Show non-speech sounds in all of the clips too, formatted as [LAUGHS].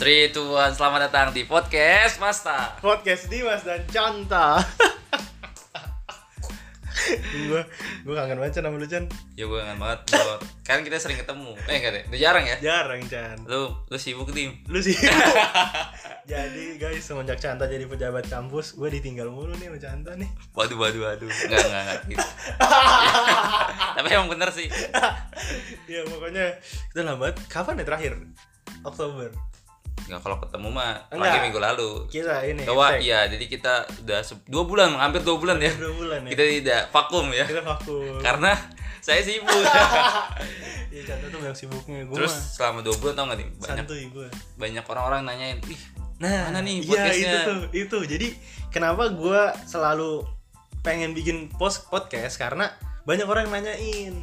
3, 2, 1, selamat datang di podcast Masta podcast Dimas dan Canta. gue gue kangen banget Chan sama lu Chan. Ya gue kangen banget. Kan kita sering ketemu Eh enggak deh, udah jarang ya Jarang Chan. Lu, lu sibuk tim Lu sih. [LAUGHS] jadi guys semenjak Canta jadi pejabat kampus, gue ditinggal mulu nih sama Canta nih. Waduh, waduh, waduh Enggak, enggak, enggak gitu. [LAUGHS] Tapi emang bener sih ya pokoknya kita lambat. Kapan ya terakhir? Oktober. Enggak, kalau ketemu mah Enggak. lagi minggu lalu Kita ini. Ngetek. iya, jadi kita udah dua bulan, hampir dua bulan ya Dua bulan ya. Kita tidak vakum ya Kita vakum. Karena saya sibuk [LAUGHS] Iya Canta tuh banyak sibuknya. Gue Terus selama dua bulan tau gak nih Banyak santuy gue. banyak orang-orang nanyain Ih, Nah, Mana nih iya podcastnya? itu tuh, itu. Jadi kenapa gue selalu pengen bikin post podcast karena banyak orang yang nanyain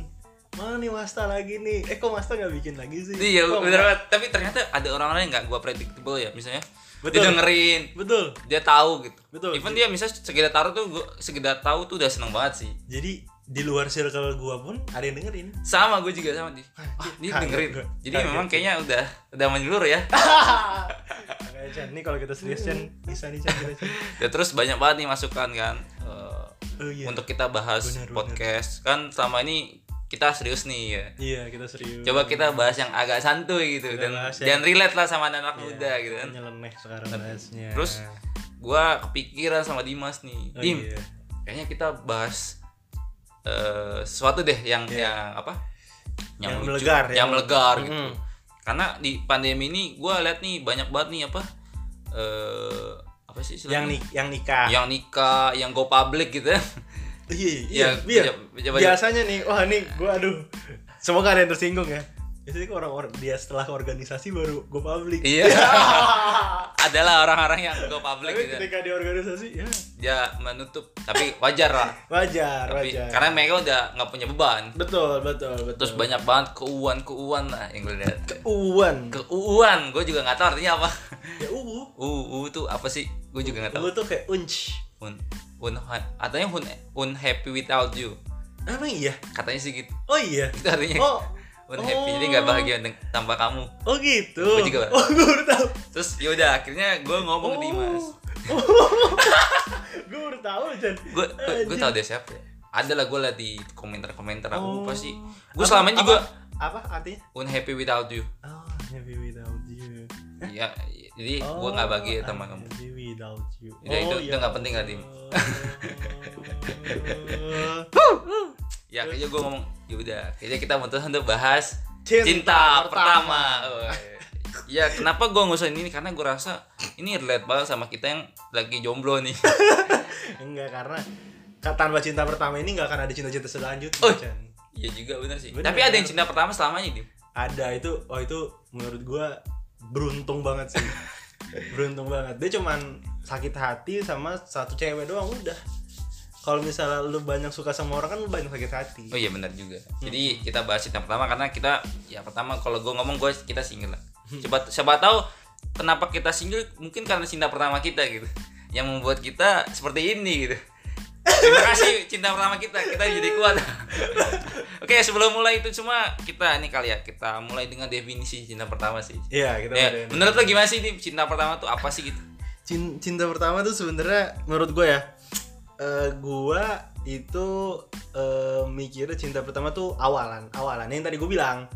mana nih Masta lagi nih? Eh kok Masta nggak bikin lagi sih? Iya Kok bener nggak?" banget Tapi ternyata ada orang-orang yang gak gue predictable ya Misalnya Betul. Dia dengerin Betul. Dia tahu gitu Betul. Even dia misalnya sekedar taruh tuh gua, Sekedar tahu tuh udah seneng banget sih Jadi di luar circle gue pun ada yang dengerin. Sama gue juga sama dia Ah dia Kaget dengerin gua. Jadi Kaget memang gua. kayaknya udah Udah menyeluruh ya [LAUGHS] Chan, nih kalau kita serius Chan [LAUGHS] bisa nih Chan kita Chan. Ya terus banyak banget nih masukan kan eh, Oh iya. Untuk kita bahas Benar, benar. podcast Kan selama ini kita serius nih ya Iya kita serius. Coba kita bahas yang agak santuy gitu Kita Dan, yang- dan relate lah sama anak-anak Iya, muda gitu kan Nyeleneh sekarang bahasnya. Terus gua kepikiran sama Dimas nih oh, Dim iya. kayaknya kita bahas eh sesuatu deh yang Iya. yang apa Yang lucu, melegar, yang yang- melegar gitu Mm. karena di pandemi ini gua lihat nih banyak banget nih apa eh apa sih yang nik yang nikah. yang nikah yang go public gitu ya Iya, iya, Iya, iya. pejabat- Biasanya nih, wah nih gua aduh. Semoga ada yang tersinggung ya. Biasanya kok orang-orang dia setelah organisasi baru go public. iya [LAUGHS] adalah orang-orang yang go public Tapi gitu ketika di organisasi ya dia menutup tapi wajar lah wajar, tapi wajar. karena mereka udah nggak punya beban betul, betul, betul. terus banyak banget keuuan keuuan lah yang gue lihat Uwan. keuuan gue juga nggak tahu artinya apa Ya UU. uh uh tuh apa sih gue juga nggak tahu UU tuh kayak unch. Un un artinya un unhappy without you Emang iya? katanya sih gitu Oh iya. [LAUGHS] itu artinya Oh, unhappy jadi oh. nggak bahagia deng- tanpa kamu oh gitu. Gua juga. Oh, gue baru tahu. terus yaudah akhirnya gue ngomong ke Dimas [LAUGHS] gue baru tahu, Jan. gue gue tau deh siapa ya ada lah gue liat di komentar komentar aku Oh. lupa sih gue Apa- selama ini juga Apa, apa artinya? unhappy without you Oh, happy without you. ya jadi gue nggak bahagia sama kamu happy without you. Udah, itu- Oh, itu ya nggak penting lah, Dim. Allah. [LAUGHS] ya kayaknya gue ngomong yaudah kayaknya kita memutuskan untuk bahas Cinta cinta, pertama. pertama, Oh, ya kenapa gue ngusahin ini karena gue rasa ini relate banget sama kita yang lagi jomblo nih [LAUGHS] Enggak karena ka- tanpa cinta pertama ini nggak akan ada cinta-cinta selanjutnya. Oh. Chan. Iya juga bener sih Bener. tapi ada yang cinta pertama selamanya dim Ada itu, oh itu menurut gua beruntung banget sih. [LAUGHS] beruntung banget. Dia cuman sakit hati sama satu cewek doang udah. Kalau misalnya lu banyak suka sama orang kan lu banyak sakit hati. oh iya benar juga jadi kita bahas cinta pertama karena kita ya pertama kalau gue ngomong gue kita single lah coba siapa tahu kenapa kita single mungkin karena cinta pertama kita gitu yang membuat kita seperti ini gitu terima kasih cinta pertama kita. Kita jadi kuat. Oke sebelum mulai itu cuma kita ini kali ya kita mulai dengan definisi cinta pertama sih. Iya, kita ya, menurut lo gimana sih Dim? cinta pertama tuh apa sih gitu? Cin- cinta pertama tuh sebenarnya menurut gue ya eh gua itu eh, mikirnya cinta pertama tuh awalan awalan. Yang tadi gue bilang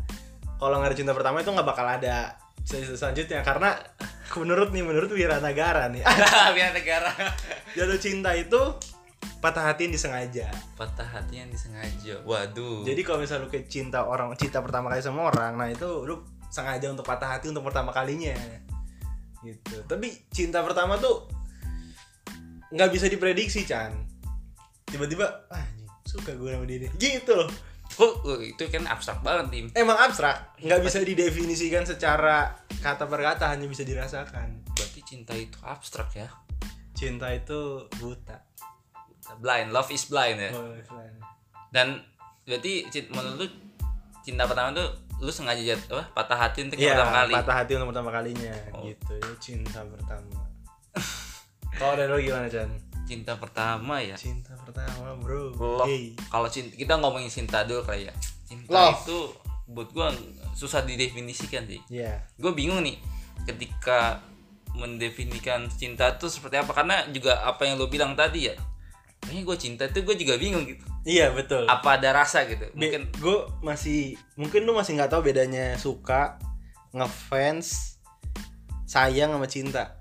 kalau nggak ada cinta pertama itu nggak bakal ada sel- selanjutnya. Karena menurut nih menurut Wiranagara nih. [LAUGHS] Biar negara jatuh cinta itu patah hati yang disengaja. Patah hati yang disengaja. Waduh. Jadi kalau misalnya lu kayak cinta orang cinta pertama kali sama orang nah itu lu sengaja untuk patah hati untuk pertama kalinya. Gitu. Tapi cinta pertama tuh nggak bisa diprediksi Chan. Tiba-tiba ah suka gue sama dia nih." gitu loh. Kok oh, itu kan abstrak banget tim. Emang abstrak. Nggak bisa didefinisikan secara kata per kata hanya bisa dirasakan. Berarti cinta itu abstrak ya? Cinta itu buta blind. Love is blind ya? Oh, dan berarti menurut lu cinta pertama tuh lu sengaja jat apa patah hati untuk yang Iya, pertama kali? patah hati untuk pertama kalinya. Oh. gitu ya cinta pertama. [LAUGHS] Kalau dari lo gimana Chan? Cinta pertama ya? Cinta pertama bro. Love. Hey. kalau cinta kita ngomongin cinta dulu kali ya. Cinta Love. itu buat gua susah didefinisikan sih. Iya. gue bingung nih ketika mendefinisikan cinta tuh seperti apa? Karena juga apa yang lo bilang tadi ya kayaknya gue cinta tuh gue juga bingung gitu. Iya betul. Apa ada rasa gitu? Mungkin gue masih mungkin lu masih nggak tahu bedanya suka ngefans sayang sama cinta.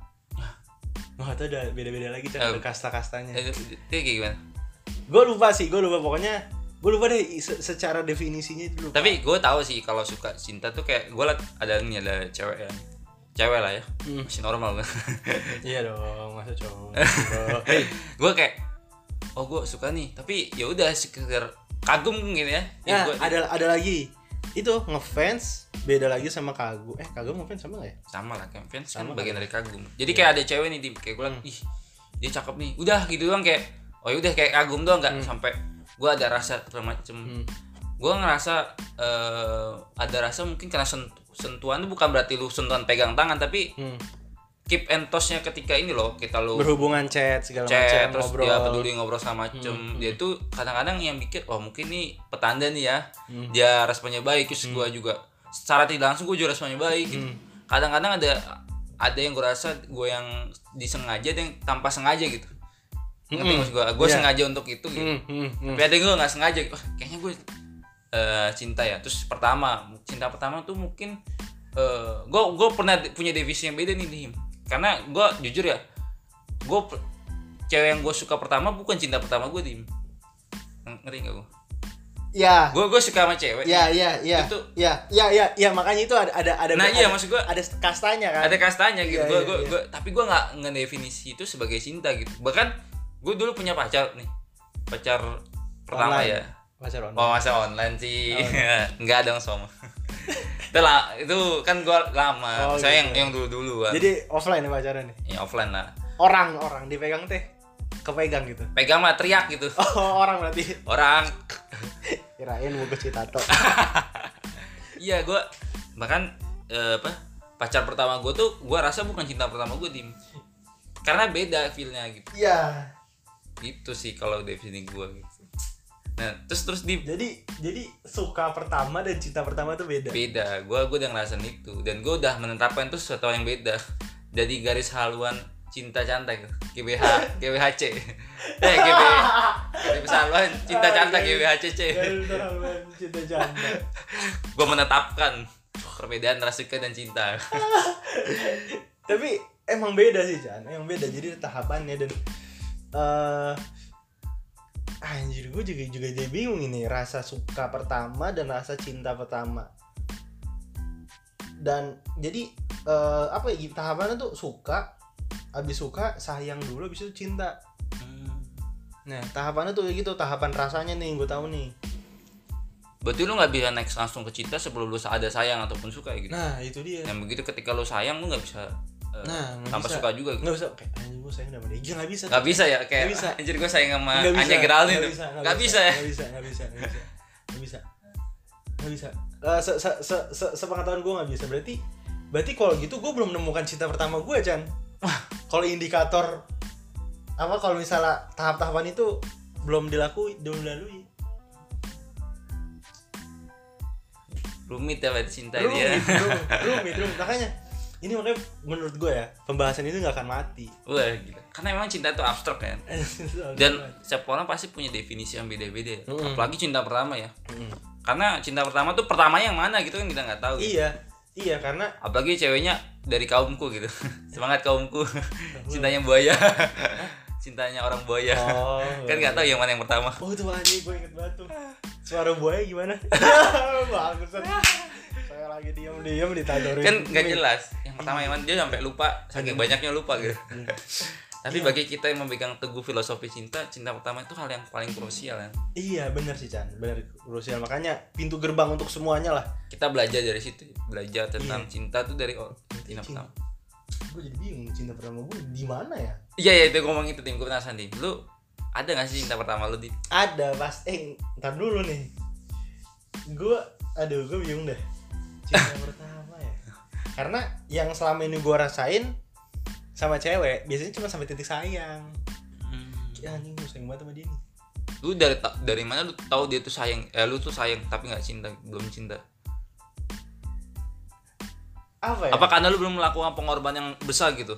Wah, itu ada beda-beda lagi cara Eh, ada kasta-kastanya. eh, itu kayak gimana? Gue lupa sih, gue lupa. Pokoknya gue lupa deh se- secara definisinya itu lupa. tapi gue tahu sih kalau suka cinta tuh kayak gue liat ada ini ada cewek ya cewek lah ya. Hmm. masih normal. Iya dong, masa cowok. [LAUGHS] gue kayak oh gue suka nih tapi ya udah sekedar kagum gitu ya ya, gua- ada ada lagi. Itu ngefans beda lagi sama kagum. Eh, kagum ngefans sama gak ya? sama lah kayak fans kan Sama bagian kali. dari kagum jadi kayak ada cewek nih di kayak gue Hmm. ih dia cakep nih udah gitu doang kayak oh ya udah kayak kagum doang nggak sampai gue ada rasa macem Hmm. gue ngerasa eh, ada rasa mungkin karena sent- sentuhan itu bukan berarti lu sentuhan pegang tangan tapi Hmm. Keep and toast-nya ketika ini loh kita lu Berhubungan chat segala chat macam, terus ngobrol. dia peduli ngobrol sama macem Hmm, dia tuh kadang-kadang yang bikin oh mungkin nih petanda nih ya Hmm. dia responnya baik terus gua juga secara tidak langsung gue juga responnya baik gitu. Hmm. kadang-kadang ada ada yang gue rasa gue yang disengaja yang tanpa sengaja gitu ngerti Mm-mm. maksud gue gue Iya. sengaja untuk itu gitu Hmm, hmm, hmm. tapi ada yang gue nggak sengaja Wah, kayaknya gue eh, cinta ya terus pertama cinta pertama tuh mungkin eh gue gue pernah punya definisi yang beda nih Dim. Karena gue jujur ya gue cewek yang gue suka pertama bukan cinta pertama gue Ng- ngerti gak gue Ya, gue gue suka sama cewek. Ya, ya, ya, Itu- ya, ya, ya, ya, makanya itu ada, ada, ada, Nah, iya, ada- maksud gua- ada kastanya kan. ada kastanya gitu. Iya, Gua- iya, gua- iya. gua- tapi gue nggak ngedefinisi itu sebagai cinta gitu. Bahkan gue dulu punya pacar nih. Pacar pertama Online. ya. Pacar online. Oh masa online. Sih Enggak [LAUGHS] dong sama Itu lah Itu kan gua lama Oh, Saya gitu. yang yang dulu duluan Jadi offline ya pacaran nih. ya, offline lah Orang, orang dipegang teh, kepegang gitu. Pegang mah teriak gitu [LAUGHS] Oh, orang berarti. Orang Kirain bungkus citato. [LAUGHS] Iya gua Bahkan eh, apa Pacar pertama gue tuh Gua rasa bukan cinta pertama gue Dim Karena beda feelnya gitu Iya. Gitu sih kalau definisi gue gitu Nah terus terus di Jadi, jadi suka pertama dan cinta pertama tuh beda. beda. Gue gue udah ngerasain itu. Dan gue udah menetapkan itu sesuatu yang beda. Jadi garis haluan cinta cantik. GBH GBHC [LAUGHS] eh GB garis haluan cinta cantik [LAUGHS] GBHCC Garis haluan cinta janda. gue menetapkan perbedaan ras suka dan cinta. [LAUGHS] Tapi emang beda sih Chan, emang beda. Jadi tahapannya dan eh anjir gue juga juga jadi bingung ini rasa suka pertama dan rasa cinta pertama. Dan jadi eh apa ya tahapannya tuh suka, abis suka sayang dulu, abis itu cinta. Nah tahapannya tuh kayak gitu, tahapan rasanya nih gue tahu nih. berarti lu nggak bisa next langsung ke cinta sebelum lu ada sayang ataupun suka gitu Nah itu dia. yang begitu ketika lu sayang lu nggak bisa eh, Nah, bisa. suka juga gitu. Nggak bisa kayak anjir gue sayang sama dia. Nggak bisa. nggak bisa ya kayak Nggak bisa. anjir gue sayang sama bisa, Anya Geraldine nggak tuh. bisa, nggak bisa ya nggak bisa, nggak bisa, nggak bisa, nggak bisa, nggak bisa. Eh, se, se, se, se, sepengetahuan gue nggak bisa. Berarti, berarti kalau gitu gue belum menemukan cinta pertama gue, Chan. kalau indikator apa kalau misalnya tahap-tahapan itu belum dilakuin, belum dilalui. rumit ya cinta dia Rumit, rumit, [LAUGHS] rumit, rumit. Makanya ini makanya menurut gue ya pembahasan itu nggak akan mati. Wah gila. Karena memang cinta itu abstrak kan. [LAUGHS] Dan setiap orang pasti punya definisi yang beda-beda. Mm-mm. Apalagi cinta pertama ya. Mm. Karena cinta pertama tuh pertama yang mana gitu kan kita nggak tahu. iya, iya karena Apalagi ceweknya dari kaumku gitu. [LAUGHS] Semangat kaumku. Cintanya buaya. [LAUGHS] Cintanya orang buaya. oh, kan nggak tahu yang mana yang pertama. Oh itu anjing gue inget banget tuh Suara buaya gimana? Bagusan Lagi diam-diam ditadorin Kan nggak jelas. Yang pertama yang mana dia sampai lupa saking banyaknya lupa gitu. Tapi bagi kita yang memegang teguh filosofi cinta, cinta pertama itu hal yang paling krusial kan. Iya bener sih Chan Bener krusial Makanya pintu gerbang untuk semuanya lah Kita belajar dari situ, belajar tentang Iya. cinta tuh dari oh, cinta Cinta. pertama. Gue jadi bingung cinta pertama gue di mana ya? Iya ya itu ngomong itu tim gue penasaran tim. Lu ada gak sih cinta pertama lu di? Ada pas Eh ntar dulu nih Gue Aduh gue bingung deh Cinta pertama ya Karena yang selama ini gue rasain Sama cewek Biasanya cuma sampai titik sayang Ya anjing gue sayang banget sama dia nih Lu dari dari mana lu tahu dia tuh sayang? Eh lu tuh sayang tapi nggak cinta, belum cinta. apa ya Apa karena lu belum melakukan pengorbanan yang besar gitu?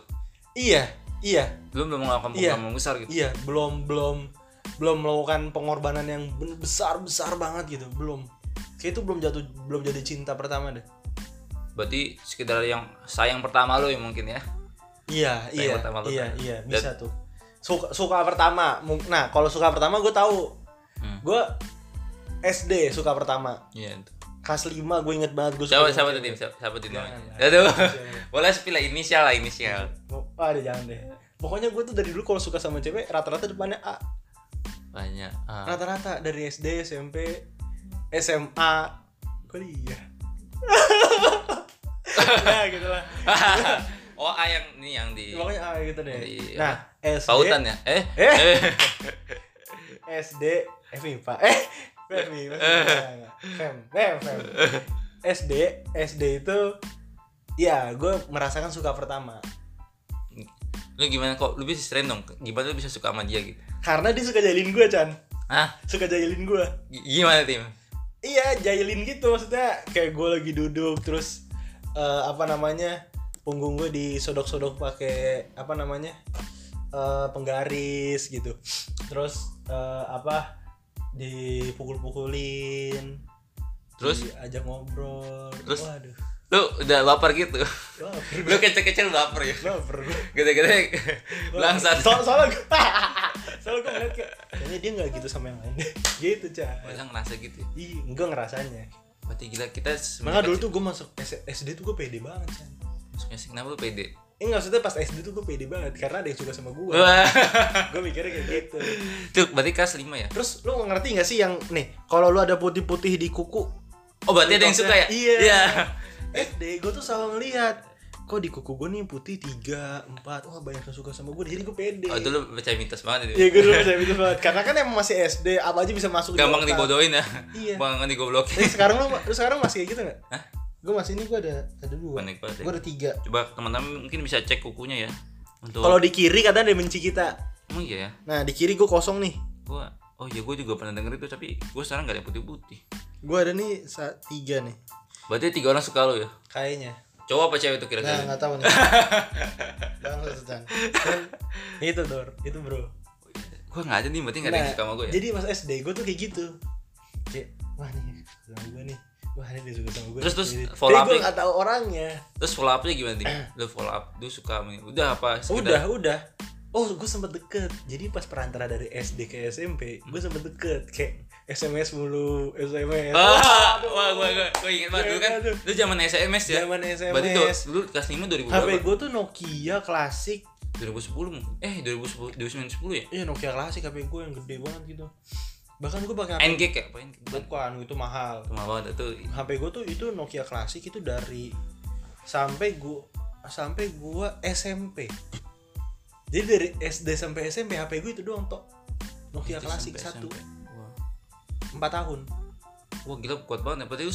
iya iya Belum belum melakukan Iya. pengorbanan yang besar gitu. iya belum belum belum melakukan pengorbanan yang besar besar banget gitu belum kayak itu belum jatuh belum jadi cinta pertama deh Berarti sekedar yang sayang pertama lu ya mungkin ya. iya Sayang iya pertama lu iya kan? iya bisa tuh suka suka pertama nah kalau suka pertama gue tahu Hmm. gue SD suka pertama Iya. itu. kelas 5 gue inget banget gue Siapa siapa tadi? Siapa, siapa namanya? jangan. Aduh. [LAUGHS] Boleh spill inisial lah inisial. Oh, ada jangan deh pokoknya gue tuh dari dulu kalau suka sama cewek rata-rata depannya A Banyak. Ah. rata-rata dari SD SMP SMA iya [LAUGHS] ya gitu lah. [LAUGHS] Oh, A yang ini yang di pokoknya A gitu deh. Di- nah SD pautan ya? Eh? Eh. eh. [LAUGHS] SD eh MIPA eh Femi Fem Fem Fem SD SD itu ya gue merasakan suka pertama. Lu gimana kok? Lu bisa dong? Gimana lu bisa suka sama dia gitu? karena dia suka jahilin gue Chan. Hah? suka jahilin gue G- Gimana tim? Iya, jahilin gitu maksudnya kayak gue lagi duduk terus eh, apa namanya punggung gue disodok-sodok pakai apa namanya eh, penggaris gitu. Terus eh, apa dipukul-pukulin. Terus? diajak ngobrol. Terus? Waduh. Lu udah lapar gitu? Baper lu kecil-kecil lapar ya? baper gue. Gede-gede langsat. So soalnya [LAUGHS] soalnya gue ngeliat kayak kayaknya dia nggak gitu sama yang lain [LAUGHS] gitu cah Padahal ngerasa gitu ya? Ih, enggak ngerasanya. Berarti gila kita Makanya dulu tuh gue masuk SD tuh gue pede banget, Chan. Masuknya sih kenapa lu pede? Eh nggak maksudnya pas SD tuh gue pede banget karena ada yang suka sama gue. [LAUGHS] Gue mikirnya kayak gitu. Tuh, berarti kelas 5 ya? Terus lu ngerti gak sih yang nih kalau lu ada putih-putih di kuku Oh, berarti ada yang suka ya? Iya. Iya. [LAUGHS] SD gue tuh selalu ngeliat kok di kuku gue nih putih tiga empat wah banyak yang suka sama gue jadi gue pede. Oh, itu lu percaya mitos banget Iya itu. gue dulu percaya gitu [LAUGHS] banget karena kan emang masih SD apa aja bisa masuk di Gampang otak. dibodohin ya. Iya. Gampang digoblokin. Eh, sekarang lu, [LAUGHS] lu sekarang masih kayak gitu gak? Hah? Gue masih ini gue ada ada dua. Gue ada tiga. Coba teman-teman mungkin bisa cek kukunya ya. Untuk Kalau di kiri katanya dia benci kita. Emang iya ya? Nah di kiri gue kosong nih. Gua Oh iya gue juga pernah denger itu tapi gue sekarang gak ada yang putih-putih. Gue ada nih sa- tiga nih. Berarti tiga orang suka lo ya? Kayaknya. Cowok apa cewek itu Nah, kira-kira? nggak tahu nih. [LAUGHS] Chan. Dan itu Dor, itu bro. Gue gak ada nih, berarti gak ada yang suka sama gue ya? Nah, Jadi pas SD gue tuh kayak gitu. Kayak wah nih sama gue nih. Wah ini dia suka sama gue. Terus- terus Jadi, follow tapi gue nggak tahu orangnya. Terus follow up-nya gimana nih? [CLEARS THROAT] Lu follow up, lu suka sama. Udah apa? Udah, sekedar- udah. Oh, gue sempet deket. Jadi pas perantara dari SD ke SMP, gue sempet deket. Kayak SMS mulu, SMS. Oh, ah, Aduh. wah, gua gua gua inget banget dulu kan. Lu zaman SMS ya? Zaman SMS. Berarti tuh dulu kelas 5 2000? HP gua tuh Nokia klasik 2010 eh 2010 2010 ya? Iya Nokia klasik HP gua yang gede banget gitu. Bahkan gua pakai NG kayak apa Bukan, itu mahal. Itu mahal banget itu. HP gua tuh itu Nokia klasik itu dari sampai gua sampai gua SMP. Jadi dari SD sampai SMP HP gue itu doang tok. Nokia klasik satu. SMP. 4 tahun wah gila kuat banget ya berarti lu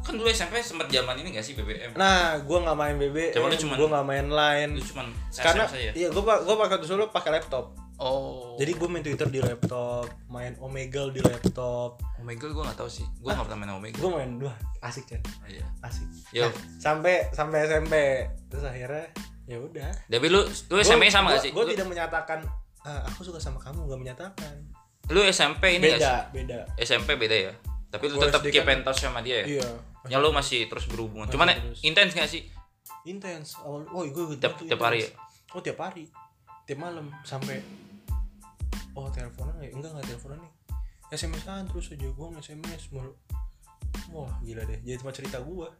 kan dulu SMP sempat zaman ini gak sih BBM nah gue gak main BBM Cuma lu cuman, gue nggak main line lu cuman karena ya iya gue gue pakai dulu pake laptop Oh. Jadi gue main Twitter di laptop, main Omegle di laptop. Omegle gue gak tau sih, gue nggak pernah main Omegle. Gue main dua, asik kan? Iya. Asik. Yo. Nah, sampai sampai SMP terus akhirnya ya udah. Tapi lu lu SMP sama gak sih? Gue tidak menyatakan ah, aku suka sama kamu, gak menyatakan lu SMP ini? Beda, beda. SMP beda ya. Tapi lu tetap keep kan- in touch sama dia ya. Iya. Ya lu masih terus berhubungan. Masih Cuman terus. intens gak sih? Intens. Awal, oh, gue Tiap- tiap hari ya? Oh, tiap hari. Tiap malam sampai Oh, teleponan ya? Enggak, enggak teleponan nih. SMS-an terus aja gue SMS mulu. Wah, gila deh. Jadi cuma cerita gua.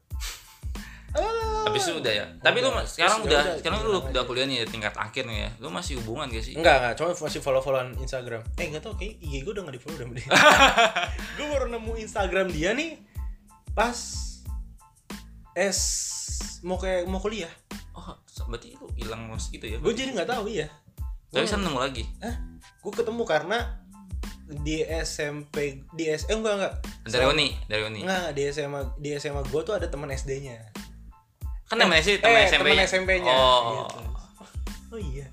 Ah. Habis itu udah ya. Tapi lu Udah. sekarang Terus ya udah udah, sekarang lu udah kuliah nih tingkat akhir nih ya. Lu masih hubungan gak sih? Enggak, enggak, cuma masih follow-followan Instagram. Eh, enggak tahu kayak IG gue udah enggak di-follow udah [LAUGHS] gue baru nemu Instagram dia nih pas S mau kayak mau kuliah. Oh, berarti lu hilang mas gitu ya. Gue jadi nggak tahu iya. Tapi sana nemu lagi. Gue ketemu karena di SMP di S eh enggak enggak Dari Uni, dari Uni. enggak di SMA di SMA gue tuh ada teman SD-nya Kan namanya sih teman eh, SMP. teman SMP-nya Oh. gitu. oh iya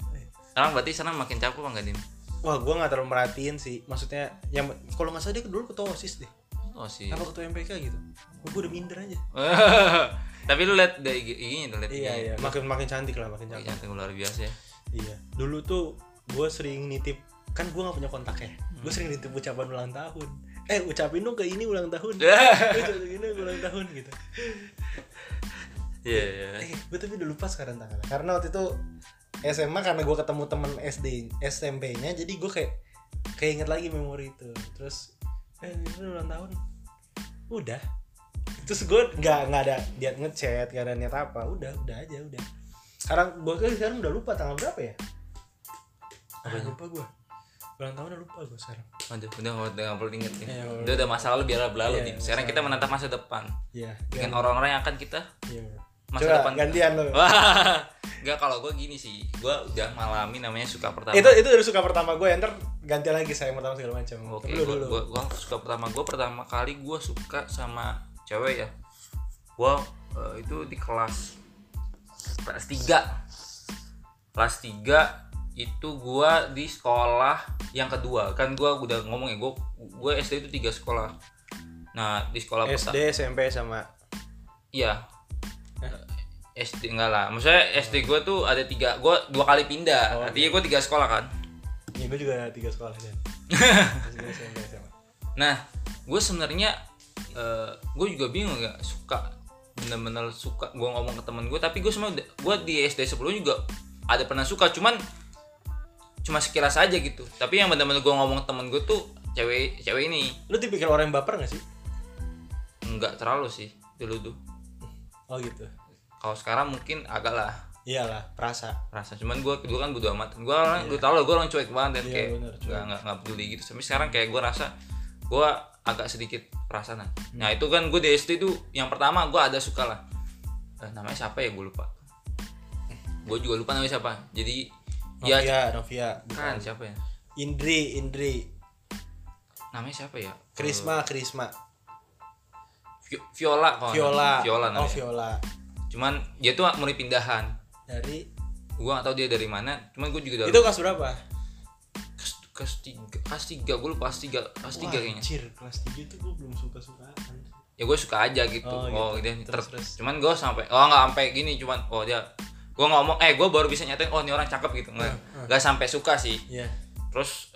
Sekarang berarti sana makin capek apa enggak, Dim? wah gue nggak terlalu merhatiin sih maksudnya yang kalau nggak salah dia dulu ketua osis deh Oh sih. apa ketua MPK gitu gue udah minder aja [LAUGHS] Tapi lu lihat dari IG IG-nya tuh lihat iya iya makin makin cantik lah makin cantik Cantik luar biasa ya. iya dulu tuh gue sering nitip kan gue nggak punya kontaknya Hmm. gue sering nitip ucapan ulang tahun eh ucapin dong ke ini ulang tahun Iya. [LAUGHS] ucapin ini ulang tahun gitu Iya, iya. eh gue tapi udah lupa sekarang tanggalnya. Karena waktu itu SMA karena gue ketemu temen SD SMP-nya jadi gue kayak kayak inget lagi memori itu. Terus eh ini ulang tahun. Udah. Terus gue nggak nggak ada niat ngechat nggak ada niat apa. Udah udah aja udah. Sekarang gue sekarang udah lupa tanggal berapa ya? Ah, Apanya? lupa gue ulang tahun udah lupa gue sekarang. Aduh, udah nggak udah nggak perlu diinget ya. Iya, Udah udah. masa lalu biar berlalu. Iya, masa Sekarang kita menatap masa depan. Iya dengan orang-orang yang akan kita. Iya masa coba depan. gantian lo Wah, [LAUGHS] nggak kalau gue gini sih, gue udah malami namanya suka pertama. itu itu dari suka pertama gue ntar gantian lagi saya pertama segala macam Oke, gue suka pertama. Gue pertama kali gue suka sama cewek ya. Gue eh, itu di kelas kelas 3 kelas 3 itu gue di sekolah yang kedua. Kan gue udah ngomong ya gue gue SD itu tiga sekolah. Nah di sekolah pertama SD SMP sama iya SD enggak lah. Maksudnya SD gue tuh ada tiga gue dua kali pindah. Oh, artinya gue tiga sekolah kan? Ya gue juga tiga sekolah kan [LAUGHS] Nah, gue sebenarnya gue juga bingung ya suka bener-bener suka gue ngomong ke temen gue tapi gue sebenarnya gue di SD sebelumnya juga ada pernah suka cuman cuma sekilas aja gitu. Tapi yang bener-bener gue ngomong ke temen gue tuh cewek cewek ini. Lu tipikal orang yang baper gak sih? Nggak terlalu sih dulu tuh oh gitu. Kalau sekarang mungkin agak lah. Iyalah perasa. Rasa cuman gue dulu kan bodo amat. Gue orang gue tau lah gue orang cuek banget dan Iya, kayak bener, nggak nggak peduli gitu. Tapi sekarang kayak gue rasa gue agak sedikit perasaan nah. Itu kan gue di SD tuh yang pertama gue ada suka lah. Eh, namanya siapa ya? Gue lupa. Gue juga lupa namanya siapa. Jadi ya Novia Novia kan siapa ya? Indri Indri. Namanya siapa ya? Krisma Krisma. Vi- Viola kok Viola. Viola oh namanya Viola. Cuman dia tuh murid pindahan dari? Gue gak tahu dia dari mana cuman gue juga udah itu kelas berapa? Kelas kelas tiga kelas tiga gue lupa kelas tiga kelas tiga Wah, kayaknya. anjir, kelas 3 itu gue belum suka sukaan ya gue suka aja gitu. Oh, oh, gitu. gitu, Terus, Ter- terus. cuman gue sampai oh nggak sampai gini cuman oh dia gue ngomong eh gue baru bisa nyatain oh ini orang cakep gitu. Nggak Hmm, nggak sampai suka sih. Iya. terus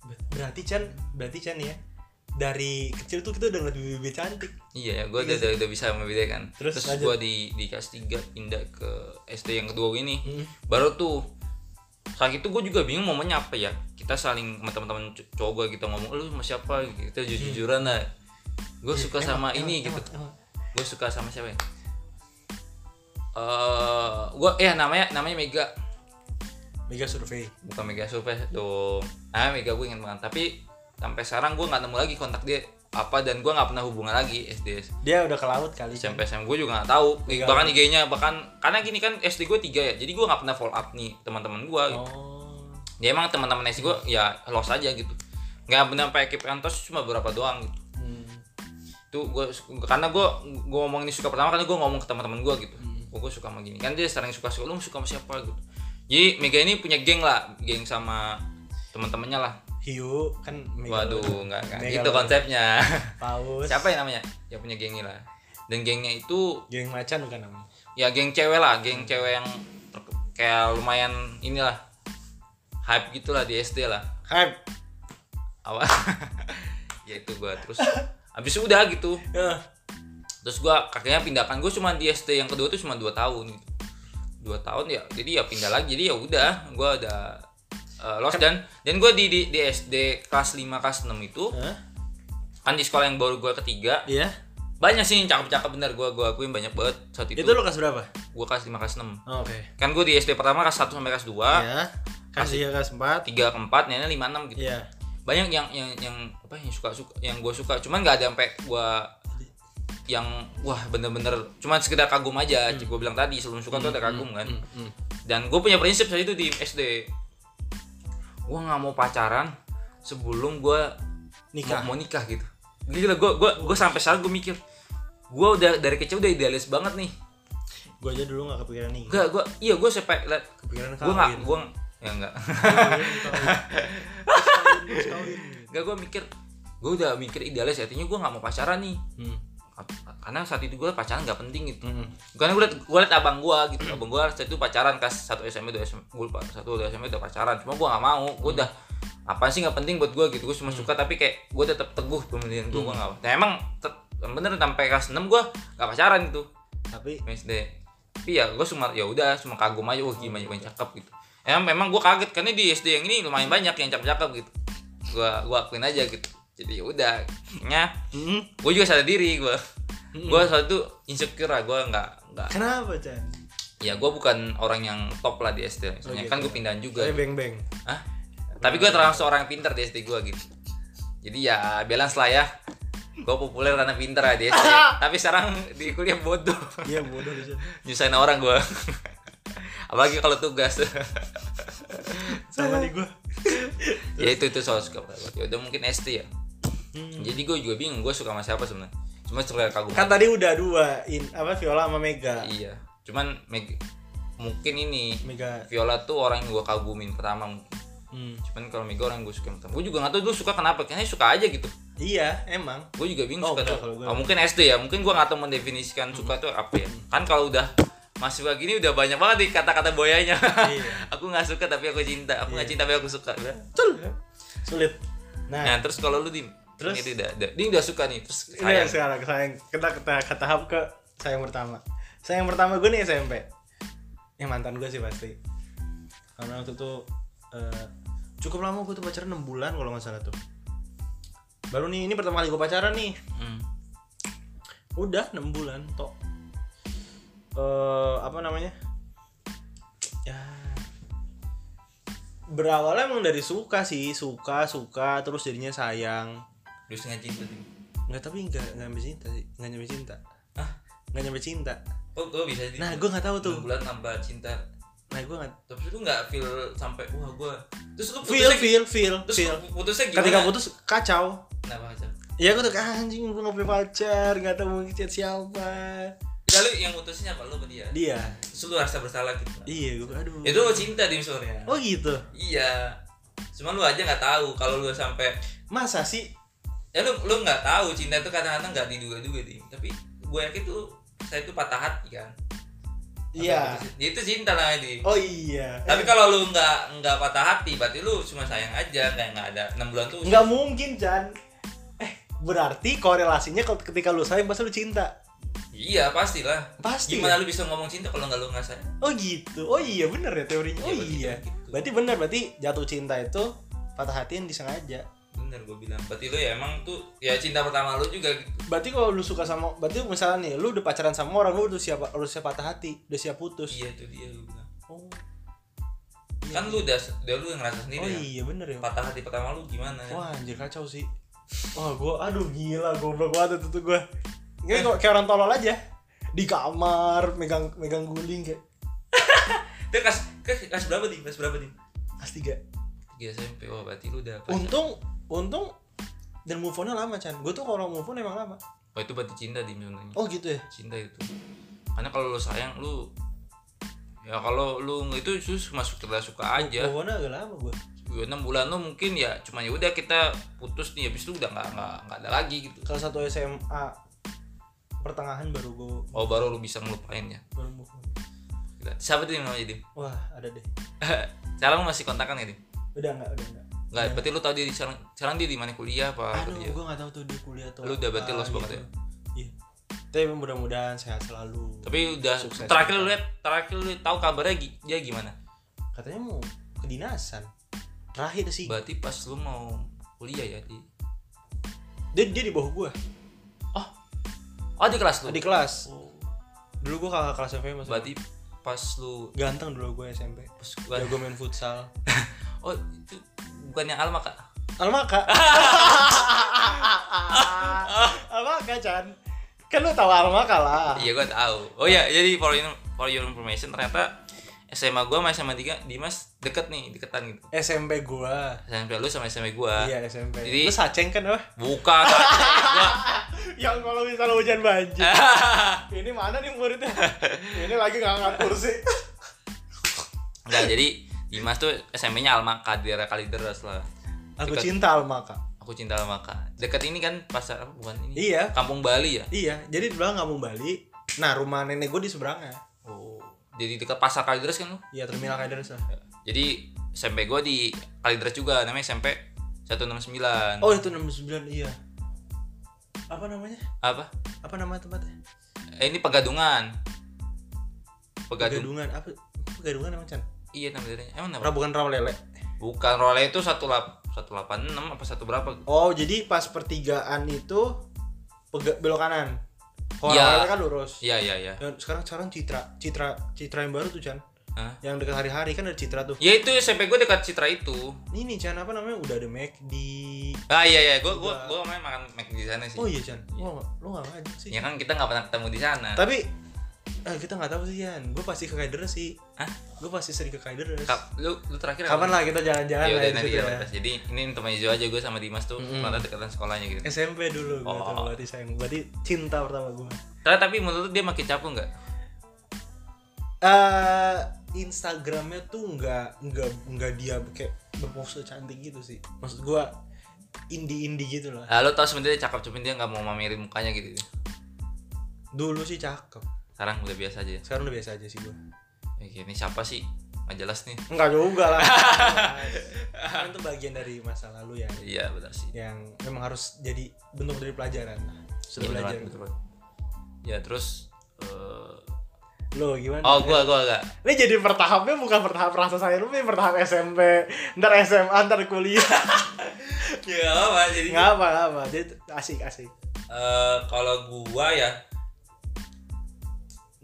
Ber- berarti Chan berarti Chan ya dari kecil tuh kita udah ngeliat bibit cantik. Iya ya gue udah, udah, udah bisa membedakan. Terus terus, gue di di kelas tiga pindah ke SD yang kedua ini. Hmm. baru tuh saat itu gue juga bingung momennya apa ya. Kita saling sama teman-teman c- cowok gue gitu ngomong lu sama siapa? Kita jujur-jujuran lah. Gue suka sama ini gitu. gue suka sama siapa ya? Eh gue eh namanya namanya Mega. Mega survei. Bukan Mega Survey tuh. Ah Mega gue inget banget. Tapi sampai sekarang gue nggak nemu lagi kontak dia apa dan gue nggak pernah hubungan lagi SD dia udah ke laut kali. SMP SM gue juga nggak tahu Mega. bahkan IG-nya bahkan karena gini kan SD gue tiga ya jadi gue nggak pernah follow up nih teman-teman gue gitu. oh ya emang teman-teman SD gue ya lost aja gitu nggak benar sampai keep kantor cuma beberapa doang gitu hmm. itu gue karena gue gue ngomong ini suka pertama karena gue ngomong ke teman-teman gue gitu Hmm. gue gue suka sama gini kan dia sering suka suka lu suka sama siapa gitu jadi Mega ini punya geng lah geng sama teman-temannya lah hiu kan mega waduh nggak nggak. Mega gitu Lord. konsepnya. [LAUGHS] Paus. Siapa yang namanya? Yang punya geng ini lah. Dan gengnya itu geng macan bukan namanya? Ya geng cewek lah. Geng cewek yang kayak lumayan inilah. Hype gitulah di SD lah. Hype. Awal [LAUGHS] ya itu gua. Terus habis itu udah gitu. Ya. Terus gua kakeknya pindahkan gue cuma di SD yang kedua tuh cuma dua tahun gitu. Dua tahun ya jadi ya pindah lagi. Jadi ya udah gua ada uh, lost dan. Dan gue di, di di SD kelas 5 kelas 6 itu Hah? kan di sekolah yang baru gua ketiga iya. banyak sih yang cakep-cakep bener gua gua akuin banyak banget saat itu, itu. lo kelas berapa? Gua kelas 5 kelas 6 oh, oke. Kan gue di SD pertama kelas 1 sampai kelas 2 ya kelas tiga kelas empat. tiga ke empat nenek lima enam gitu. Iya. Banyak yang yang yang apa yang suka suka yang gue suka. Cuman nggak ada sampai gue yang wah bener-bener cuman sekedar kagum aja gue bilang tadi sebelum suka tuh ada kagum kan. Hmm, hmm. dan gue punya prinsip saat itu di SD gue nggak mau pacaran sebelum gue nikah mau, mau nikah gitu. Gila gue gue gue sampai sekarang gue mikir gue udah dari kecil udah idealis banget nih. Gue aja dulu gak kepikiran nikah. Gak gue iya gue sampai liat kepikiran gue nggak gue ya enggak. Gak gue mikir gue udah mikir idealis artinya gue nggak mau pacaran nih. Hmm. Karena saat itu gue pacaran nggak penting gitu. Mm. karena gue liat gue liat abang gue gitu. Abang gue saat itu pacaran kas satu SMP dua SMP gue lupa satu dua SMP udah pacaran. Cuma gue nggak mau. Gue udah apa sih nggak penting buat gue gitu. Gue cuma suka tapi kayak gue tetap teguh pemilihan gue gue nggak nah, emang bener sampai kelas 6 gue nggak pacaran gitu. Tapi SD tapi ya gue cuma ya udah cuma kagum aja. Wah gimana yang cakep gitu. Emang memang gue kaget. Karena di SD yang ini lumayan banyak yang cakep-cakep gitu. Gue gue akuin aja gitu jadi ya udah nya Mm. gue juga sadar diri gue gue saat itu insecure lah gue nggak nggak. Kenapa, Chan? ya gue bukan orang yang top lah di SD misalnya gitu. kan gue pindahan juga. Saya beng-beng. Hah? tapi gue termasuk orang yang pintar di SD gue gitu. Jadi ya balance lah ya. Gue populer karena pintar ya di SD [LAUGHS] tapi sekarang di kuliah bodoh. Iya, bodoh nyusahin orang gue apalagi kalau tugas. Sama di gua. ya itu itu soal suka. Ya udah mungkin SD ya Hmm. jadi gue juga bingung gue suka sama siapa sebenarnya cuma suka kagum Kan tadi udah dua, in, apa Viola sama Mega. iya cuman Meg- mungkin ini Mega. Viola tuh orang yang gue kagumin pertama mungkin Hmm. cuman kalau Mega orang yang gue suka pertama gue juga gak tau dulu suka kenapa kayaknya suka aja gitu Iya, emang. gue juga bingung Oh, suka enggak, tuh gue- oh, mungkin SD ya mungkin gue gak tau mendefinisikan suka tuh apa ya kan kalau udah masih kayak gini udah banyak banget nih kata-kata boyanya Iya. [LAUGHS] aku nggak suka tapi aku cinta aku nggak cinta tapi aku suka udah. Sulit. Nah, nah terus kalau lu dim Terus? ini udah, udah ini udah suka nih terus ini sayang yang sekarang sayang kita kita ke tahap ke sayang pertama. Sayang pertama gue nih SMP. Yang mantan gue sih pasti. Karena waktu itu eh, cukup lama gue tuh pacaran 6 bulan kalau nggak salah tuh. Baru nih ini pertama kali gue pacaran nih. Hmm. Udah 6 bulan tok. Eh apa namanya? Ya berawalnya emang dari suka sih, suka, suka terus jadinya sayang. Lu setengah cinta dim Nggak tapi nggak nggak nyampe cinta sih, nggak nyampe cinta. Hah? Nggak nyampe cinta. oh gue bisa dim Nah, gue nggak tahu tuh. Bulan nambah cinta Nah, gue nggak tapi lu nggak feel sampai wah gue terus lu feel feel feel terus feel. putusnya gimana Ketika putus kacau. kenapa aja Ya gue tuh kayak anjing gue nggak punya pacar, nggak tahu mau chat siapa. lalu yang putusnya apa lu sama dia Dia. terus lu rasa bersalah gitu Iya, gue aduh. itu lu cinta dim sebenarnya Oh gitu. iya cuma lu aja nggak tahu kalau lu sampai Masa sih? Ya lu lu nggak tahu cinta itu kadang-kadang nggak diduga-duga dim tapi gue yakin tuh saya itu patah hati kan Iya. Ya, itu cinta lah dim Oh iya. tapi kalau lu nggak nggak patah hati berarti lu cuma sayang aja nggak nggak ada enam bulan tuh nggak mungkin Chan. Eh, berarti korelasinya kalau ketika lu sayang pasti lu cinta. iya pastilah Pasti. gimana ya? lu bisa ngomong cinta kalau nggak lu nggak sayang Oh gitu. Oh iya bener ya teorinya. Oh Iya, berarti iya. gitu. Berarti bener berarti jatuh cinta itu patah hati yang disengaja. Bener gue bilang berarti lu ya emang tuh ya cinta pertama lu juga gitu Berarti kalau lu suka sama berarti misalnya nih lu udah pacaran sama orang lu udah siap udah siap patah hati, udah siap putus. iya tuh dia lu bilang Oh. kan lu udah udah lu yang ngerasa sendiri Oh ya iya bener ya. patah hati pertama lu gimana ya Wah anjir kacau sih. Wah gua aduh gila goblok banget itu tuh gua. Kayak kok kayak orang tolol aja. Di kamar megang megang guling kayak [LAUGHS] itu kelas kelas berapa nih kelas berapa nih kelas 3. tiga SMP oh berarti lu udah kelas Untung untung dan move on-nya lama Chan. Gue tuh kalau move on emang lama. oh itu berarti cinta di sebenarnya Oh gitu ya. cinta itu karena kalau lu sayang lu ya kalau lu itu sus masuk suka suka aja Move on agak lama gue. Ya, enam bulan lu mungkin ya cuma ya udah kita putus nih habis itu udah nggak nggak ada lagi gitu Kelas satu SMA pertengahan baru gue oh baru lu bisa ngelupain ya baru move on. Siapa tuh yang namanya Dim Wah ada deh. [LAUGHS] sekarang masih kontakan ya Dim Udah nggak udah nggak. Nggak berarti lu tahu dia di sekarang sekarang dia di mana kuliah apa Aduh kerja gue nggak tahu tuh dia kuliah atau Lu udah berarti los banget gitu. Iya. Tapi mudah-mudahan sehat selalu. tapi udah Sukses. terakhir lu lihat terakhir lu tahu kabarnya dia gimana Katanya mau kedinasan. Terakhir sih. berarti pas lu mau kuliah ya di Dia dia di bawah gue. oh di kelas lu Di kelas. Oh, Dulu gue kakak kelas SMP masih. berarti pas lu ganteng dulu gue SMP. pas Jago main futsal. [LAUGHS] oh itu bukannya Alma kak Almaka. [LAUGHS] Almaka Chan. Kan lu tahu Almaka lah. iya gua tahu oh ya jadi for your, for your information ternyata SMA gua sama SMA tiga Dimas deket nih deketan gitu SMP gua. SMP lu sama SMA gua Iya SMP. Jadi- Lu saceng kan wah? buka [LAUGHS] gua Yang kalau misalnya hujan banjir. [LAUGHS] Ini mana nih muridnya? Ini lagi nggak angkat kursi. Enggak, jadi Dimas tuh SMP-nya Alma di daerah Kalideres lah. Aku Dekat- cinta Almaka. Aku cinta sama kak dekat ini kan pasar apa bukan ini Iya. kampung Bali ya Iya, jadi di belakang kampung Bali. Nah, rumah nenek gue di seberangnya. oh jadi dekat pasar Kalideres kan lu Iya, terminal Kaideres lah. jadi SMP gue di Kalideres juga namanya SMP 169 Oh, itu 69 iya. Apa namanya? apa Apa nama tempatnya? eh, ini Pegadungan Pegadung Pegadungan. Apa? Pegadungan emang Chan? Iya namanya emang Ra apa bukan rawa lele. bukan role itu satu lap satu delapan enam apa satu berapa Oh, jadi pas pertigaan itu belok kanan. Kalau rawa lele kan lurus. iya iya iya Dan sekarang sekarang Citra, Citra, Citra yang baru tuh Chan. Hah? Yang dekat hari-hari kan ada Citra tuh. ya itu SMP gue dekat Citra itu Ini Chan apa namanya? Udah ada McD. ah iya iya gue gue gue main makan Mac di sana sih Oh iya Chan. Lo lo nggak ngajak sih. ya kan kita nggak pernah ketemu di sana Tapi eh, kita nggak tahu sih Yan. Gue pasti ke Kaideres sih. Hah? Gue pasti sering ke Kaideres. Kap, lu lu terakhir Kapan lah kita jalan-jalan ya lah udah nanti ya. jadi ini teman hijau aja gue sama Dimas tuh mm dekatan sekolahnya gitu SMP dulu gue Oh. tuh berarti sayang. Berarti cinta pertama gue. Tapi- tapi menurut lu dia makin capu nggak eh Instagramnya tuh nggak nggak nggak dia kayak berpose cantik gitu sih. Maksud gue indie indie gitu lah. ah, lo tau sebenarnya cakep cuman dia nggak mau mamerin mukanya gitu Dulu sih cakep. Sekarang udah biasa aja Sekarang udah biasa aja sih gue. ya, ini siapa sih nggak jelas nih Enggak juga lah. [LAUGHS] kan itu bagian dari masa lalu ya. iya benar sih Yang memang harus jadi bentuk dari pelajaran. Sudah Iya, betul belajar. betul banget. ya terus eh, Lo gimana? oh gua gua agak Ini jadi bertahapnya bukan bertahap rasa sayang lu, ini bertahap SMP, ntar SMA, ntar kuliah. [LAUGHS] ya apa jadi Nggak apa, nggak apa. Jadi asik, asik. Eh, kalau gua ya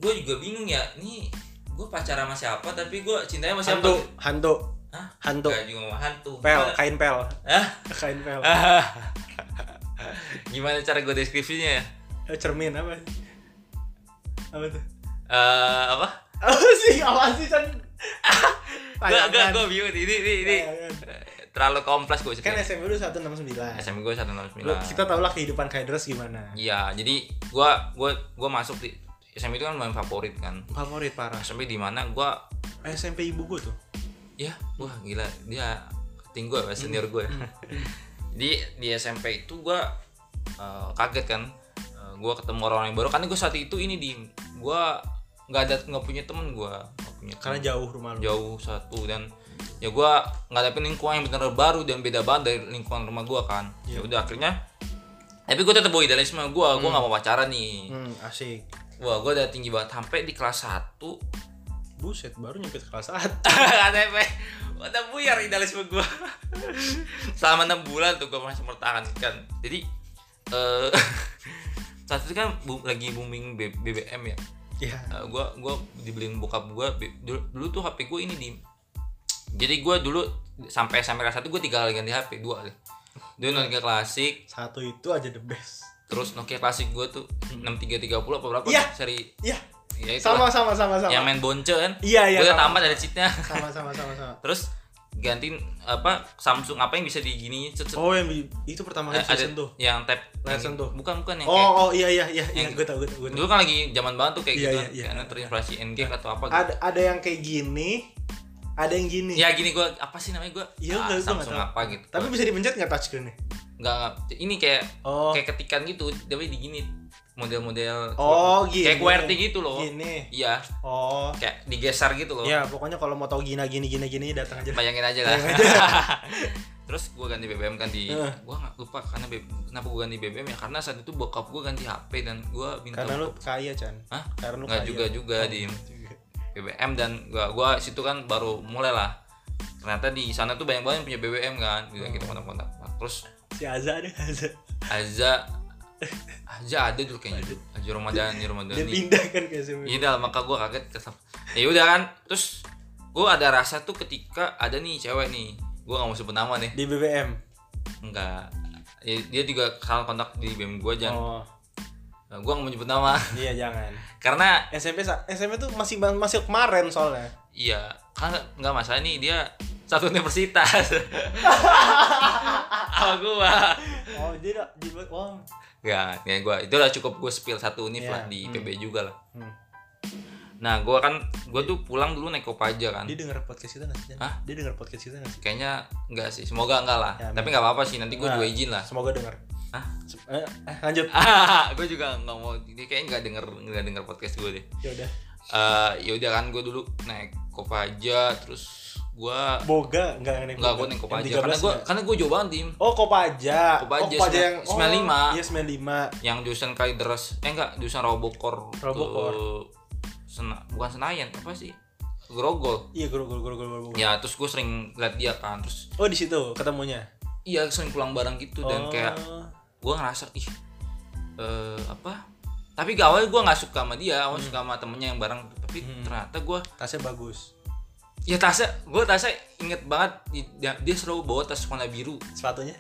gua juga bingung ya ini gua pacaran sama siapa tapi gua cintanya sama siapa Hantu, hantu, Hah? hantu. Nggak juga sama hantu Pel, Gimana- kain pel, Hah? [LAUGHS] kain pel. [LAUGHS] gimana cara gue deskripsinya ya Eh, Cermin apa? Apa tuh? Eh, apa [LAUGHS] Apa sih? Apa sih kan? gak gak gue bingung ini ini ini terlalu kompleks gue Kan SMP lu 169. SMP gue satu enam Lu, kita tau lah kehidupan Kaidres gimana. Iya, jadi gua gua gua masuk di SMP itu kan main favorit kan. Favorit parah. SMP di mana gua SMP ibu gua tuh. ya wah gila dia keting gue senior gue. Jadi [LAUGHS] di SMP itu gua eh, kaget kan. Eh, gua ketemu orang yang baru karena gue saat itu ini di gua nggak ada nggak punya temen gua nggak punya Karena temen. jauh rumah lu. jauh satu dan ya gua nggak dapet lingkungan yang benar baru dan beda banget dari lingkungan rumah gua kan ya udah akhirnya tapi gue tetap bawa idealisme gua gua nggak mau pacaran nih. Hmm, asik. Wah, gue udah tinggi banget sampai di kelas 1 Buset, baru nyampe ke kelas 1. KTP udah buyar idealisme gue selama enam bulan tuh gue masih mempertahankan. Jadi eh [LAUGHS] saat itu kan bu- lagi booming B- BBM ya. Iya. Eh, gua gua dibeliin bokap gua dulu, dulu tuh HP gue ini di jadi gua dulu sampai sampai kelas satu gue tiga kali ganti HP dua kali dulu Nokia klasik Satu itu aja the best. terus Nokia klasik gue tuh 6330 apa berapa Iya. tuh seri Iya. ya Sama sama sama sama. yang main bonce kan Iya, iya, gue udah tambah dari cheatnya sama sama sama sama. [LAUGHS] terus gantiin apa Samsung apa yang bisa digini cet, cet. Oh, yang itu pertama Eh, kali ada sentuh. yang yang- sentuh. bukan bukan yang Oh, kayak oh iya iya iya, yang- gue tau gue tau gue tau. dulu kan lagi zaman banget tuh kayak Iya, gitu iya, kan iya. karena terinspirasi NGK atau apa gitu. Ada ada yang kayak gini, ada yang gini. ya gini gue apa sih namanya gue Iya, nggak Samsung apa gitu Tapi bisa dipencet nggak touchscreen-nya? nggak nggak- ini kayak Oh. kayak ketikan gitu tapi di gini model-model Oh, gini. kayak QWERTY gitu loh Gini. iya Oh. kayak digeser gitu loh Ya, pokoknya kalau mau tahu gini gini gini gini datang aja. bayangin aja lah Bayangin [LAUGHS] terus gue ganti BBM kan di Heeh. gue nggak lupa karena B- kenapa gue ganti BBM ya karena saat itu bokap gue ganti HP dan gue minta Karena lu kaya, Chan. Hah? Karena lu nggak kaya. juga juga Oh, di. BBM dan gua gua situ kan baru mulai lah ternyata di sana tuh banyak banget yang punya BBM kan gitu kita kontak-kontak. Terus Si Aza ada Aza. Aza Aza ada dulu kayaknya. Dulu Aja Ramadan Dia Ramadhani. Pindah kan ke SMP. iya dah maka gua kaget kesap ya udah kan. Terus gua ada rasa tuh ketika ada nih cewek nih gua nggak mau sebut nama nih. Di BBM. enggak Ya, dia juga salah kontak di BBM gua jangan Oh, Nah, gua nggak mau nyebut nama [LAUGHS] iya jangan. karena SMP SMP tuh masih masih kemarin soalnya. Iya, karena nggak masalah nih dia satu universitas. [LAUGHS] Sama gua. Oh, dia di oh. Ya, ya gua itu udah cukup gua spill satu univ Iya, lah di hmm. PB juga lah. Hmm. nah gue kan gue tuh pulang dulu naik kopaja kan Dia denger podcast kita nggak sih? Jan? Hah? Dia denger podcast kita nggak sih? kayaknya enggak sih semoga enggak lah Ya, tapi nggak apa-apa sih nanti gue Nah. juga izin lah Semoga denger. Hah? Eh, eh, lanjut. [LAUGHS] gue juga nggak mau dia kayaknya nggak denger nggak denger podcast gue deh Ya udah. Eh ya udah kan gue dulu naik kopaja terus gue Boga enggak naik nggak gue naik kopaja M13 karena gue nggak? karena gue jauh banget tim Oh, Kopaja. Kopaja, oh, Kopaja yang sembilan- oh, 95. Iya, 95. yang jurusan kali deras eh enggak jurusan robokor Robokor. ke Sena, bukan senayan apa sih grogol Iya, guru guru. guru. ya terus gue sering liat dia kan terus Oh, di situ ketemunya. iya sering pulang bareng gitu dan Oh. kayak gue ngerasa ih eh apa? Tapi gak awalnya gue nggak suka sama dia awalnya suka sama temennya yang bareng tapi Hmm. ternyata gue tasnya bagus. ya tasnya gue tasnya inget banget di- dia, dia selalu bawa tas warna biru. Sepatunya?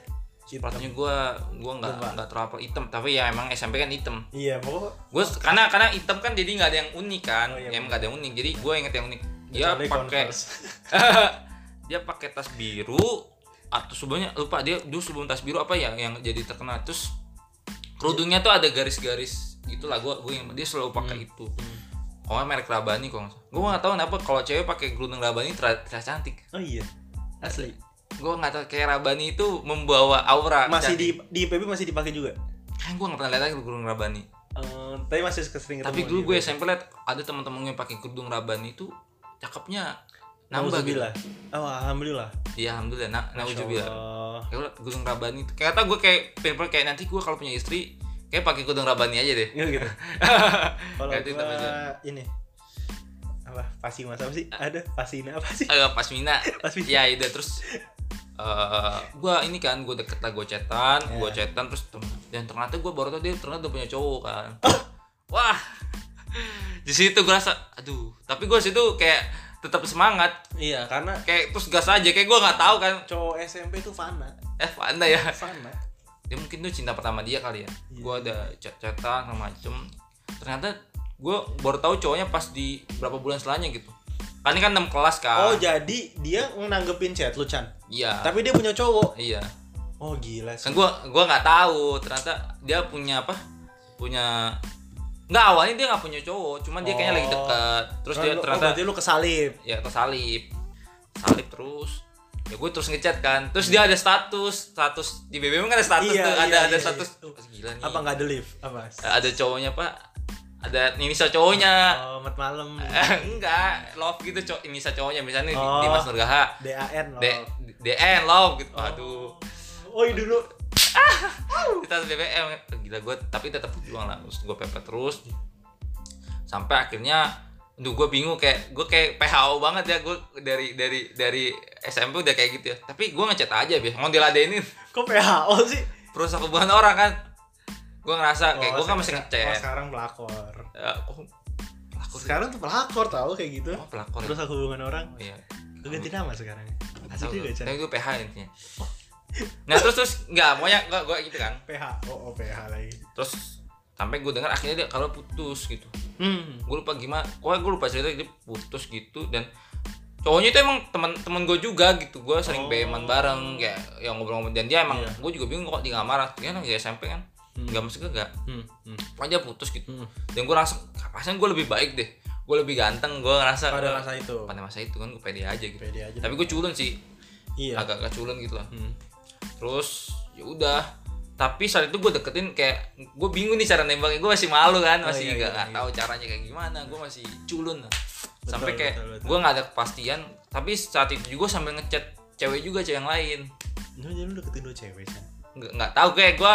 sepatunya gue gue nggak nggak terlalu hitam. Tapi ya emang SMP kan hitam. Iya, pokok gue karena karena hitam kan jadi nggak ada yang unik kan. Oh, iya, emang nggak ada yang unik. Jadi gue inget yang unik. Dia pakai [LAUGHS] [LAUGHS] dia pakai tas biru atau sebelumnya lupa dia dulu sebelum tas biru apa ya yang jadi terkenal terus kerudungnya tuh ada garis-garis gitulah gue gue yang dia selalu pakai Hmm. itu oh merek Rabani kok gue nggak tahu kenapa kalau cewek pakai kerudung Rabani terlihat cantik Oh iya. Asli. gue nggak tahu kayak Rabani itu membawa aura Masih cantik. di di IPB masih dipakai juga. kan gue nggak pernah lihat lagi kerudung Rabani Eh, tapi masih kesering tapi dulu gue. SMP liat ada teman-teman yang pakai kerudung Rabani itu cakepnya nambah gitu Alhamdulillah. Oh, alhamdulillah. iya alhamdulillah nah, nauzubillah udah Gunung Rabani itu kayak kata gue kayak pengen kayak nanti gue kalau punya istri kayak pakai Gunung Rabani aja deh Iya gitu. [LAUGHS] Kalau itu namanya. ini apa Pasima apa sih? Ada Pasina apa sih? agak pasmina [LAUGHS] Pasmina. ya udah terus eh gue ini kan gue deket lah gue chatan Iya. gue chatan terus dan ternyata gue baru tau dia ternyata udah punya cowok kan wah [LAUGHS] di situ gue rasa aduh tapi gue situ kayak tetap semangat Iya, karena kayak terus gas aja kayak gue nggak tahu kan cowok SMP itu fana. eh mana ya Fana. dia mungkin tuh cinta pertama dia kali ya Iya. gue ada chat-chatan sama macem ternyata gue baru tahu cowoknya pas di berapa bulan setelahnya gitu kan ini kan 6 kelas kan Oh, jadi dia nanggepin chat lu, Chan. iya Tapi dia punya cowok. iya Oh, gila sih. kan gue gua nggak tahu ternyata dia punya apa punya nggak awalnya dia nggak punya cowok cuman dia kayaknya lagi Oh. dekat terus Oh, dia oh, ternyata berarti lu kesalip. ya kesalip salip terus ya gue terus ngechat kan terus dia ada status status di BBM kan ada status Iya, tuh iya, ada ada iya, status iya. Wah, gila nih Apa nggak ada lift? Apa? ada cowoknya pak ada inisial cowoknya Oh, mat malam. Eh, enggak love gitu cowok inisial cowoknya misalnya Oh. di Dimas Nurgaha DAN loh. D DN love gitu aduh Oh, iya dulu. Kita BBM gila gue tapi tetap berjuang lah. Terus gue pepet terus. Sampai akhirnya Duh gue bingung. Kayak gue kayak PHO banget ya. Gue dari dari dari SMP udah kayak gitu ya. Tapi gue ngechat aja biasa mau diladenin. Kok PHO sih? perusak hubungan orang kan? Gue ngerasa kayak Oh, gue kan masih ngechat Oh, sekarang pelakor. Ya, oh, pelakor Sekarang tuh pelakor tahu kayak gitu. oh, pelakor? Terus aku hubungan orang. Oh, iya ganti nama sekarang. Asik tahu juga, tapi gue PH intinya nah terus terus nggak pokoknya gue gue gitu kan PH. Oh, oh PH lagi. terus sampai gue dengar akhirnya dia kalau putus gitu Hmm. gue lupa gimana pokoknya gue lupa cerita dia putus gitu dan cowoknya itu emang teman teman gue juga gitu gue sering Oh. BM-an bareng kayak yang ngobrol-ngobrol dan dia emang Iya. gue juga bingung kok dia nggak marah dia kan SMP kan Hmm. nggak masuk enggak Hmm. Hmm. dia putus gitu Hmm. dan gue rasa kapasnya gue lebih baik deh gue lebih ganteng gue ngerasa Pada masa itu. pada masa itu kan gue pede aja gitu Pede aja. tapi gue culun sih iya. agak-agak culun gitu lah Hmm. Terus ya udah. Tapi saat itu gue deketin kayak gue bingung nih cara nembaknya. Gue masih malu kan Oh, masih iya, nggak iya, nggak iya. tahu caranya kayak gimana. Gue masih culun. Lah. sampai Betul, kayak betul, betul. gue nggak ada kepastian. Tapi saat itu juga sambil ngechat cewek juga cewek yang lain. Lu jadi lu deketin dua cewek, Chan. nggak nggak tahu. Kayak gue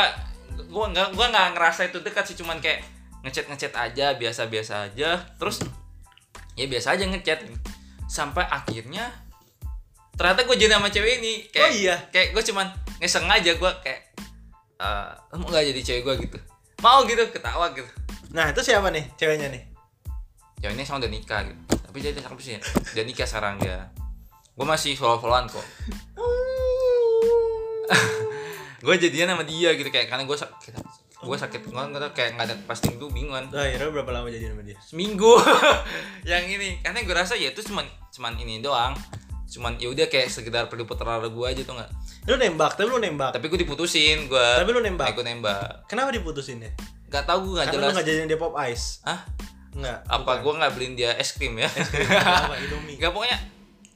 gue nggak gue nggak ngerasa itu dekat sih. Cuman kayak ngechat ngechat aja biasa biasa aja. Terus ya biasa aja ngechat. Sampai akhirnya ternyata gue jadi sama cewek ini. Kayak Oh, iya? kayak gue cuman ngeseng aja gue kayak eh "Lu mau nggak jadi cewek gue gitu. Mau gitu ketawa gitu. Nah, itu siapa nih ceweknya nih? ceweknya sama udah nikah gitu. Tapi dia cakep sih ya udah nikah sekarang dia. Gue masih follow followan kok. [LAUGHS] Gue jadian sama dia gitu kayak karena gue sakit gue sakit gue nggak tau kayak nggak ada pasting tuh bingungan Nah, akhirnya berapa lama jadi sama dia? seminggu. [LAUGHS] Yang ini. Karena gue rasa ya itu cuman cuman ini doang cuman ya udah kayak sekedar perlu putar gue aja tuh nggak? Lu nembak, tapi lu nembak. tapi gue diputusin gue Tapi lu nembak. gue nembak. Kenapa diputusin ya? nggak tahu gue nggak Karena lu jelas. nggak jadiin dia pop ice. ah Enggak. apa gue nggak beliin dia es krim ya? Apa [LAUGHS] Indomie? nggak pokoknya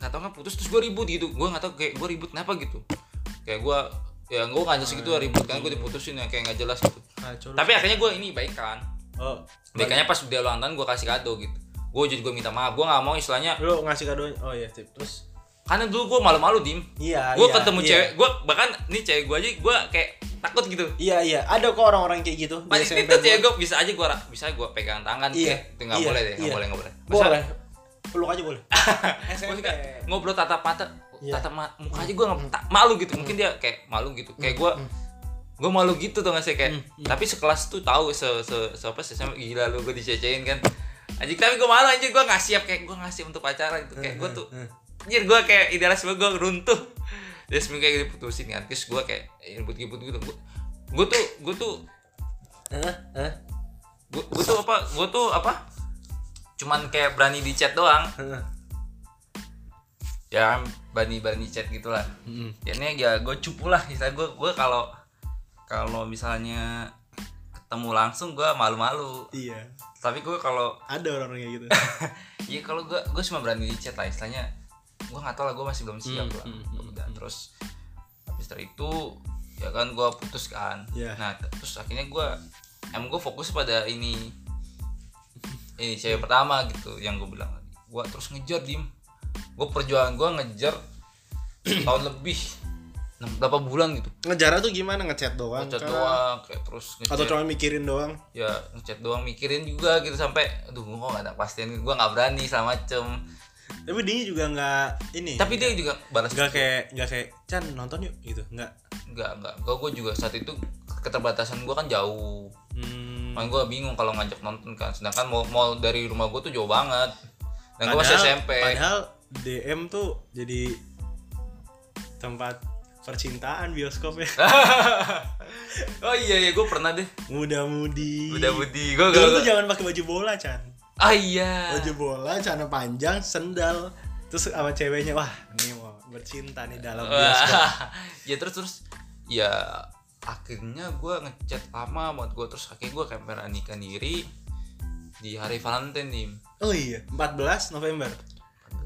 nggak tau kan putus terus gue ribut gitu. Gue nggak tau kayak gue ribut kenapa gitu? Kayak gue ya gue nggak segitu ribut. Kan gue diputusin ya kayak nggak jelas gitu. Kacau lu. tapi akhirnya gue ini baikan oh, baikannya pas dia ulang tahun gue kasih kado gitu. Gue jadi gue minta maaf. Gue nggak mau istilahnya lu ngasih kado oh iya tip terus karena dulu gue malu-malu dim. Iya gue iya, ketemu iya. cewek gue bahkan nih cewek gue aja gue kayak takut gitu. Iya iya. Ada kok orang-orang kayak gitu itu gua. cewek gue bisa aja gue bisa gue pegang tangan Iya, kayak itu nggak iya, boleh deh nggak iya. boleh nggak boleh. Masa- boleh peluk aja boleh. [LAUGHS] SMP ngobrol tatap mata Iya. tatap ma- muka aja gue nggak tak- malu gitu. Mungkin dia kayak malu gitu. Kayak gue gue malu gitu tuh nggak sih? Kayak tapi sekelas tuh tahu se se, se apa sih? Sama gila lu gue dicecein kan. Anjing tapi gue malu anjing. Gue nggak siap kayak gue nggak siap untuk pacaran gitu. Kayak gue tuh anjir gue kayak idealis gue runtuh. Terus seminggu kayak diputusin kan terus gue kayak ribut-ribut gitu. Gue gue tuh gue tuh Hah? Hah? gue gue tuh apa gue tuh apa? Cuman kayak berani di chat doang. Ya berani berani chat gitulah. Mm-mm. ya ini ya gue cupu lah. Misalnya gue gue kalau kalau misalnya ketemu langsung gue malu-malu. Iya. Tapi gue kalau ada orang-orang kayak gitu. [LAUGHS] Ya kalau gue gue cuma berani di chat lah. Istilahnya gue nggak tahu lah gue masih belum siap Hmm, lah. hmm, hmm, udah terus habis dari itu ya kan gue putus kan. Iya. nah terus akhirnya gue emang gue fokus pada ini ini cewek pertama gitu yang gue bilang gue terus ngejar dim. Gue perjuangan gue ngejar [CLEARS THROAT] tahun lebih berapa bulan gitu. Ngejar tuh gimana? Ngechat doang ngechat doang kayak terus atau ngejar cuma mikirin doang? Ya ngechat doang mikirin juga gitu sampai aduh gue gak ada kepastian gue nggak berani sama macem tapi dia juga nggak ini tapi dia juga balas nggak kayak nggak kayak Chan nonton yuk gitu nggak Enggak, enggak. Gue gue juga saat itu keterbatasan gue kan jauh. hmm, Makanya gue bingung kalau ngajak nonton kan. Sedangkan mall, mall dari rumah gue tuh jauh banget. Dan gue masih SMP. padahal DM tuh jadi tempat percintaan bioskop ya [LAUGHS] oh iya iya gue pernah deh. muda-mudi Udah budi. Gue dulu gak. tuh jangan pakai baju bola Chan Ah iya. baju bola celana panjang sendal. Terus sama ceweknya wah ini mau bercinta nih dalam bioskop. [LAUGHS] Ya terus terus ya akhirnya gue ngechat lama buat gue terus akhirnya gue kayak beranikan diri di hari Valentine nih oh iya. 14 November?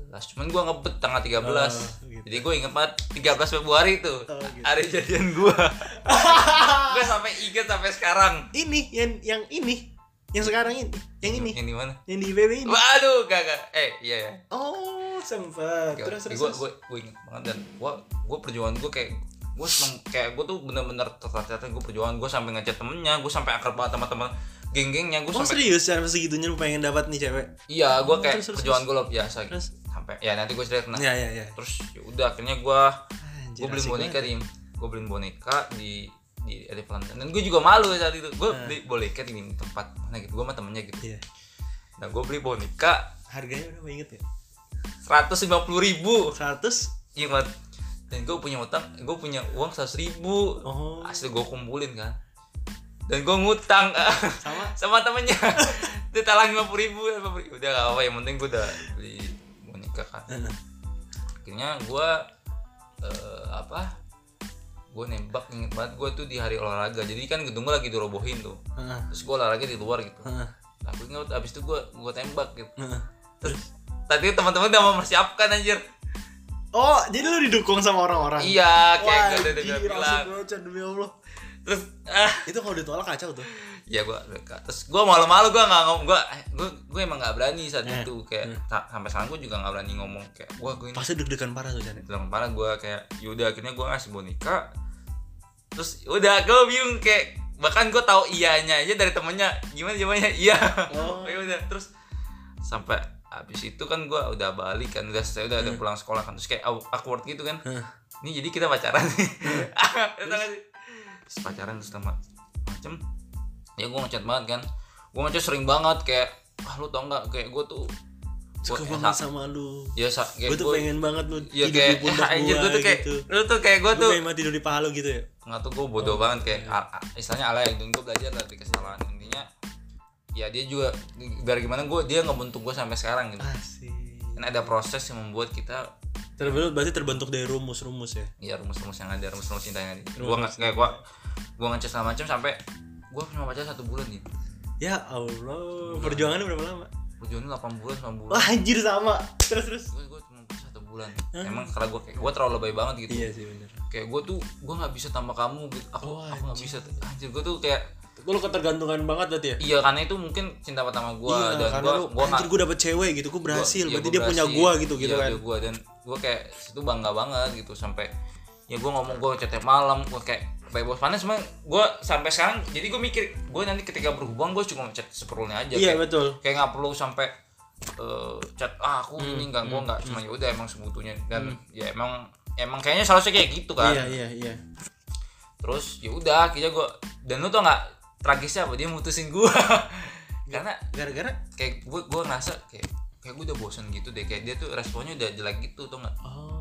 14 cuman gue ngebet tanggal 13 Oh, gitu. jadi gue inget banget 13 Februari itu Oh, gitu. hari jadian gue [LAUGHS] gue sampai inget sampai sekarang. Ini yang yang ini yang sekarang ini? Yang ini? Yang di mana? Yang di IPB ini? Waduh gak eh iya ya oh sempet. Terus terus gue gue gue inget banget dan gue gue perjuangan gue kayak gue seneng kayak gue tuh bener-bener tertata gue perjuangan gue sampai ngechat temennya gue sampai akrab banget sama teman geng-gengnya gue Oh sampai serius? Sampai segitunya lu pengen dapat nih cewek? iya gue kayak terus, terus, perjuangan gue luar biasa gitu. Terus? sampai ya nanti gue cerita nah, Ya ya ya. terus ya udah akhirnya gue gue beli boneka di gue beliin boneka di di ada Valentine dan gue juga malu saat itu. Gue Nah. beli boneka di tempat mana gitu. Gue sama temennya gitu. Iya. nah gue beli boneka Harganya berapa inget ya? seratus lima puluh ribu. 100 iya dan gue punya utang gue punya uang seratus ribu. Oh. asli gue kumpulin kan. Dan gue ngutang. [LAUGHS] Sama? Sama temennya. [LAUGHS] Dia talang lima puluh ribu. Udah gak apa yang penting gue udah beli boneka kan. Heeh. akhirnya gue eh, apa gue nembak inget banget gue tuh di hari olahraga jadi kan gedung gue lagi dirobohin tuh Heeh. terus gue olahraga di luar gitu nah, gue inget abis itu gue gue tembak gitu Heeh. terus tadi teman-teman udah mempersiapkan anjir Oh, jadi lu didukung sama orang-orang? iya kayak gue udah bilang demi Allah. terus ah Itu kalau ditolak kacau tuh. ya gue terus gue malu-malu gue nggak ngomong gue gue gue emang nggak berani saat Eh, itu kayak sa- sampai sekarang gue juga nggak berani ngomong kayak gue gue ini Pasti deg-degan parah tuh, Chan. bilang parah gue kayak yaudah akhirnya gue ngasih boneka terus udah gue bingung kayak bahkan gue tahu iyanya aja dari temennya. Gimana jawabannya? Iya. Oh. [LAUGHS] ya udah terus sampai habis itu kan gue udah balik kan udah saya udah, udah pulang sekolah kan. Terus kayak aw- awkward gitu kan. Hah. ini jadi kita pacaran nih. [LAUGHS] Gak sih? terus pacaran terus sama macem. Ya gue ngechat banget kan. Gue ngechat sering banget kayak ah lu tau nggak? Kayak gue tuh Suka gua- banget sa- sama lu. ya sa, Gue tuh pengen banget lu ya tidur kayak di pundak [LAUGHS] gua gue tuh kayak gitu. lu tuh kayak gue Gue tuh pengen tidur di paha lu gitu ya. nggak tuh gue bodoh Oh, banget kayak iya. a- istilahnya alay dan gue belajar dari kesalahan intinya ya dia juga dari gimana gue dia ngebentuk gue sampai sekarang gitu Asik. kan ada proses yang membuat kita Terbentuk berarti terbentuk dari rumus-rumus ya. ya rumus-rumus yang ada rumus-rumus cinta yang ada gue Rumus nggak kayak gue gue segala macam sampai gue cuma baca satu bulan gitu Ya Allah, perjuangannya berapa lama? Perjuangan 8 bulan 9 bulan Wah anjir sama. Terus terus. gue gue cuma satu bulan emang karena gue kayak gue terlalu lebay banget gitu Iya sih bener. kayak gue tuh gue nggak bisa tambah kamu gitu aku Oh, aku nggak bisa anjir gue tuh kayak Lu ketergantungan banget berarti ya? iya karena itu mungkin cinta pertama gue iya, dan karena gue gue anjir gue dapet cewek gitu, gue berhasil. iya, berarti gua dia punya berhasil. gua gitu gitu iya, kan. dia gua dan gue kayak itu bangga banget gitu sampai ya gue ngomong gue chatnya malam gue kayak kayak bos panas emang gue sampai sekarang jadi gue mikir gue nanti ketika berhubungan gue cuma chat seperlunya aja. Iya kayak, betul. kayak nggak perlu sampai eh, chat ah aku Hmm, ini enggak gue nggak cuma ya udah emang sebutunya dan ya emang emang kayaknya seharusnya kayak gitu kan? Iya iya iya. terus ya udah akhirnya gue dan lu tau nggak tragisnya apa? Dia mutusin gue [LAUGHS] karena Gara-gara? kayak gue gue ngerasa kayak kayak gue udah bosan gitu deh. Kayak dia tuh responnya udah jelek gitu tuh nggak? Oh.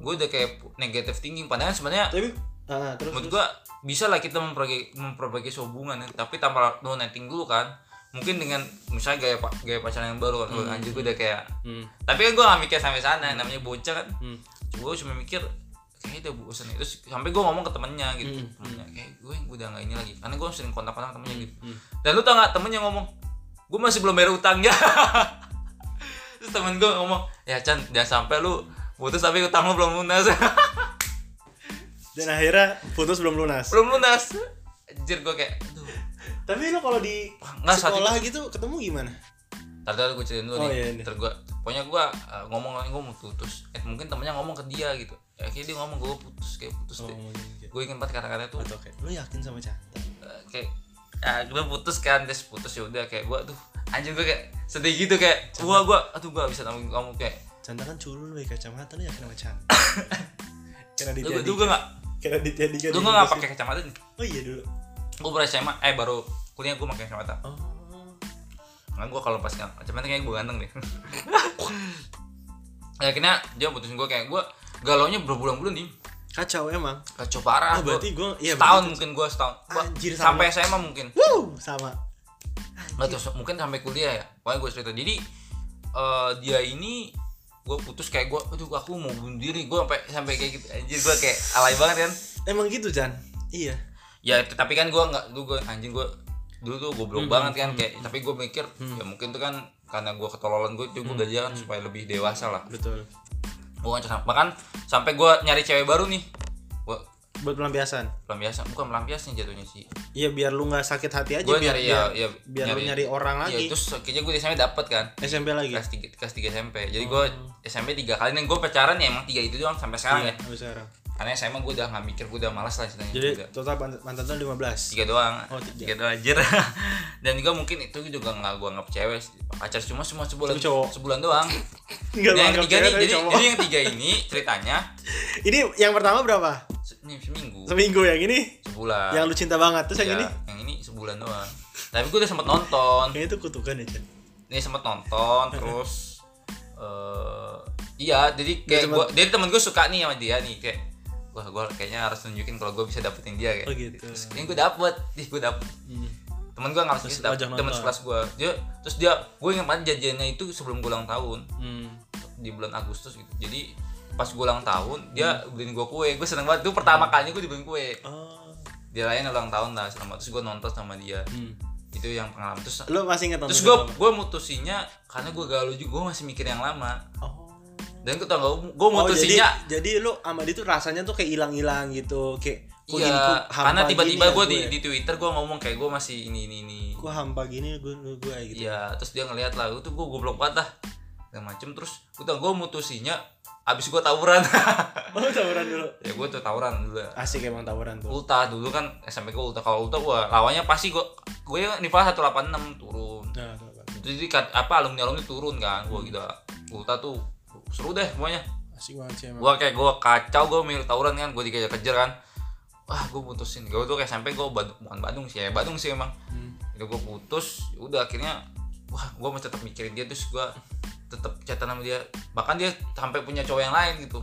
gue udah kayak negatif thinking padahal sebenarnya Tapi ah, terus menurut gue bisa lah kita memperbaiki memperbaiki hubungan ya. tapi tanpa no netting dulu kan. Mungkin dengan misalnya gaya pak gaya pacaran yang baru kan Gua anjir gue udah kayak Hmm. tapi kan gue gak mikir sampai sana namanya bocah kan. Hmm. gue cuma mikir kayaknya udah bosan terus sampai gue ngomong ke temennya gitu. Hmm, temennya kayak gue udah gak ini lagi. Karena gue sering kontak-kontak temennya gitu. hmm. dan lu tau gak temennya ngomong gue masih belum bayar utangnya [LAUGHS] terus temen gue ngomong ya Chan jangan sampai lu putus tapi utang lu belum lunas [LAUGHS] Dan akhirnya putus belum lunas. belum lunas anjir gue kayak aduh Tapi lo kalau di Nggak, sekolah gitu ketemu gimana? Ntar dulu gue ceritain dulu Oh, nih iya, iya. Ntar gue Pokoknya gue uh, ngomong gue mau putus Eh mungkin temennya ngomong ke dia gitu ya, Akhirnya dia ngomong gue putus Kayak putus deh Oh, gitu. Gue inget banget kata-kata tuh Atau kayak lo yakin sama Canta? uh, Kayak ya, gue putus kan Terus putus ya udah kayak gue tuh Anjir gue kayak sedih gitu kayak Wah gue Aduh gue bisa nanggung kamu kayak Canta kan culun pakai kacamata lo yakin sama Canta? [LAUGHS] Karena Lu Ditya gue Dika. gak Karena Ditya Dika. Lu di gue gak Indonesia. pakai kacamata nih Oh iya dulu. Gue baru SMA Eh baru kuliah gue pakai kacamata Oh. Nah gue kalau pas kacamata kayaknya gue ganteng deh Ya, [LAUGHS] Akhirnya dia putusin gue kayak gue Galaunya berbulan-bulan nih Kacau emang. Kacau parah Oh, berarti gua. gue iya setahun berarti- mungkin gue setahun Gua Anjir, sama. sampai SMA mungkin Wuh, sama. nggak tahu mungkin sampai kuliah ya pokoknya gue cerita jadi eh, dia ini gue putus kayak gue aduh aku mau bunuh diri. Gue sampai sampai kayak gitu. Anjir gue kayak alay banget kan? Emang gitu Chan? Iya. ya tapi kan gue nggak dulu gue anjing gue dulu tuh goblok Hmm, banget kan? kayak tapi gue mikir ya mungkin tuh kan karena gue ketololan gue Hmm, gue belajar kan supaya lebih dewasa lah. Betul. gue bahkan sampai gue nyari cewek baru nih. gue Buat pelampiasan. pelampiasan bukan pelampiasan jatuhnya sih Iya biar lu nggak sakit hati aja gue biar nyari biar, ya, ya biar lu nyari orang Iya, lagi. terus akhirnya gue di SMP dapet kan SMP lagi. kelas 3, kelas 3 SMP jadi gue SMP tiga kali dan gue pacaran ya emang tiga itu doang sampai sekarang Iya, ya sampai sekarang. Karena SMA gue udah nggak mikir gue udah malas lah ceritanya Jadi udah total mantan tuh 15. tiga doang Oh, tiga. tiga doang anjir [LAUGHS] dan juga mungkin itu juga nggak gue nggak cewek pacar cuma cuma sebulan cowok. sebulan doang [LAUGHS] Enggak Dan yang anggap ketiga nih jadi, cowok. jadi yang tiga ini ceritanya [LAUGHS] Ini yang pertama berapa? ini seminggu Seminggu yang ini sebulan yang lu cinta banget. Terus yang Iya, ini yang ini sebulan doang tapi gue udah sempet nonton kayaknya itu kutukan ya, Chan. ini sempet nonton terus eh iya jadi kayak gua jadi temen gue suka nih sama dia nih kayak wah gue kayaknya harus tunjukin kalau gue bisa dapetin dia kayak Oh, gitu. terus ini gue dapet ih gue dapet. Hmm. temen gue nggak Terus harus dapet temen sekelas gue dia terus dia gue ingat banget janjiannya itu sebelum gue ulang tahun. Hmm. di bulan Agustus gitu. Jadi pas gue ulang tahun dia beliin gue kue. Gue seneng banget. Itu pertama kalinya gue dibeliin kue. Oh. dia lain ulang tahun lah selama terus gue nonton sama dia. Hmm. itu yang pengalaman. Terus Lu masih nonton terus gue gue mutusinnya karena gue galau juga gue masih mikir yang lama. Oh. Dan gue tau gue Oh, mutusinnya jadi, jadi lu sama dia tuh rasanya tuh kayak hilang-hilang gitu, kayak iya karena tiba-tiba ya gue di, gue. di twitter gue ngomong kayak gue masih ini ini ini. Kok hampa gini gue gue gitu. iya terus dia ngeliat lah itu gue goblok banget dah dan macem. Terus udah gue mutusinnya abis gue tawuran. [LAUGHS] Oh, tawuran dulu. ya gue tuh tawuran dulu. Asik emang tawuran tuh. ulta dulu kan SMP gue ulta kalau ulta gue lawannya pasti gue gue nifas 186 turun. Nah, jadi apa alumni alumni turun kan. Gue gitu ulta tuh seru deh semuanya Asik banget sih emang. gue kayak gue kacau gue milih tawuran kan gue dikejar kejar kan wah gue putusin gue tuh kayak sampai gue Bad- bukan Bandung sih ya Bandung sih emang Hmm. itu gue putus udah akhirnya wah gue masih tetap mikirin dia terus gue tetap chatan sama dia bahkan dia sampai punya cowok yang lain gitu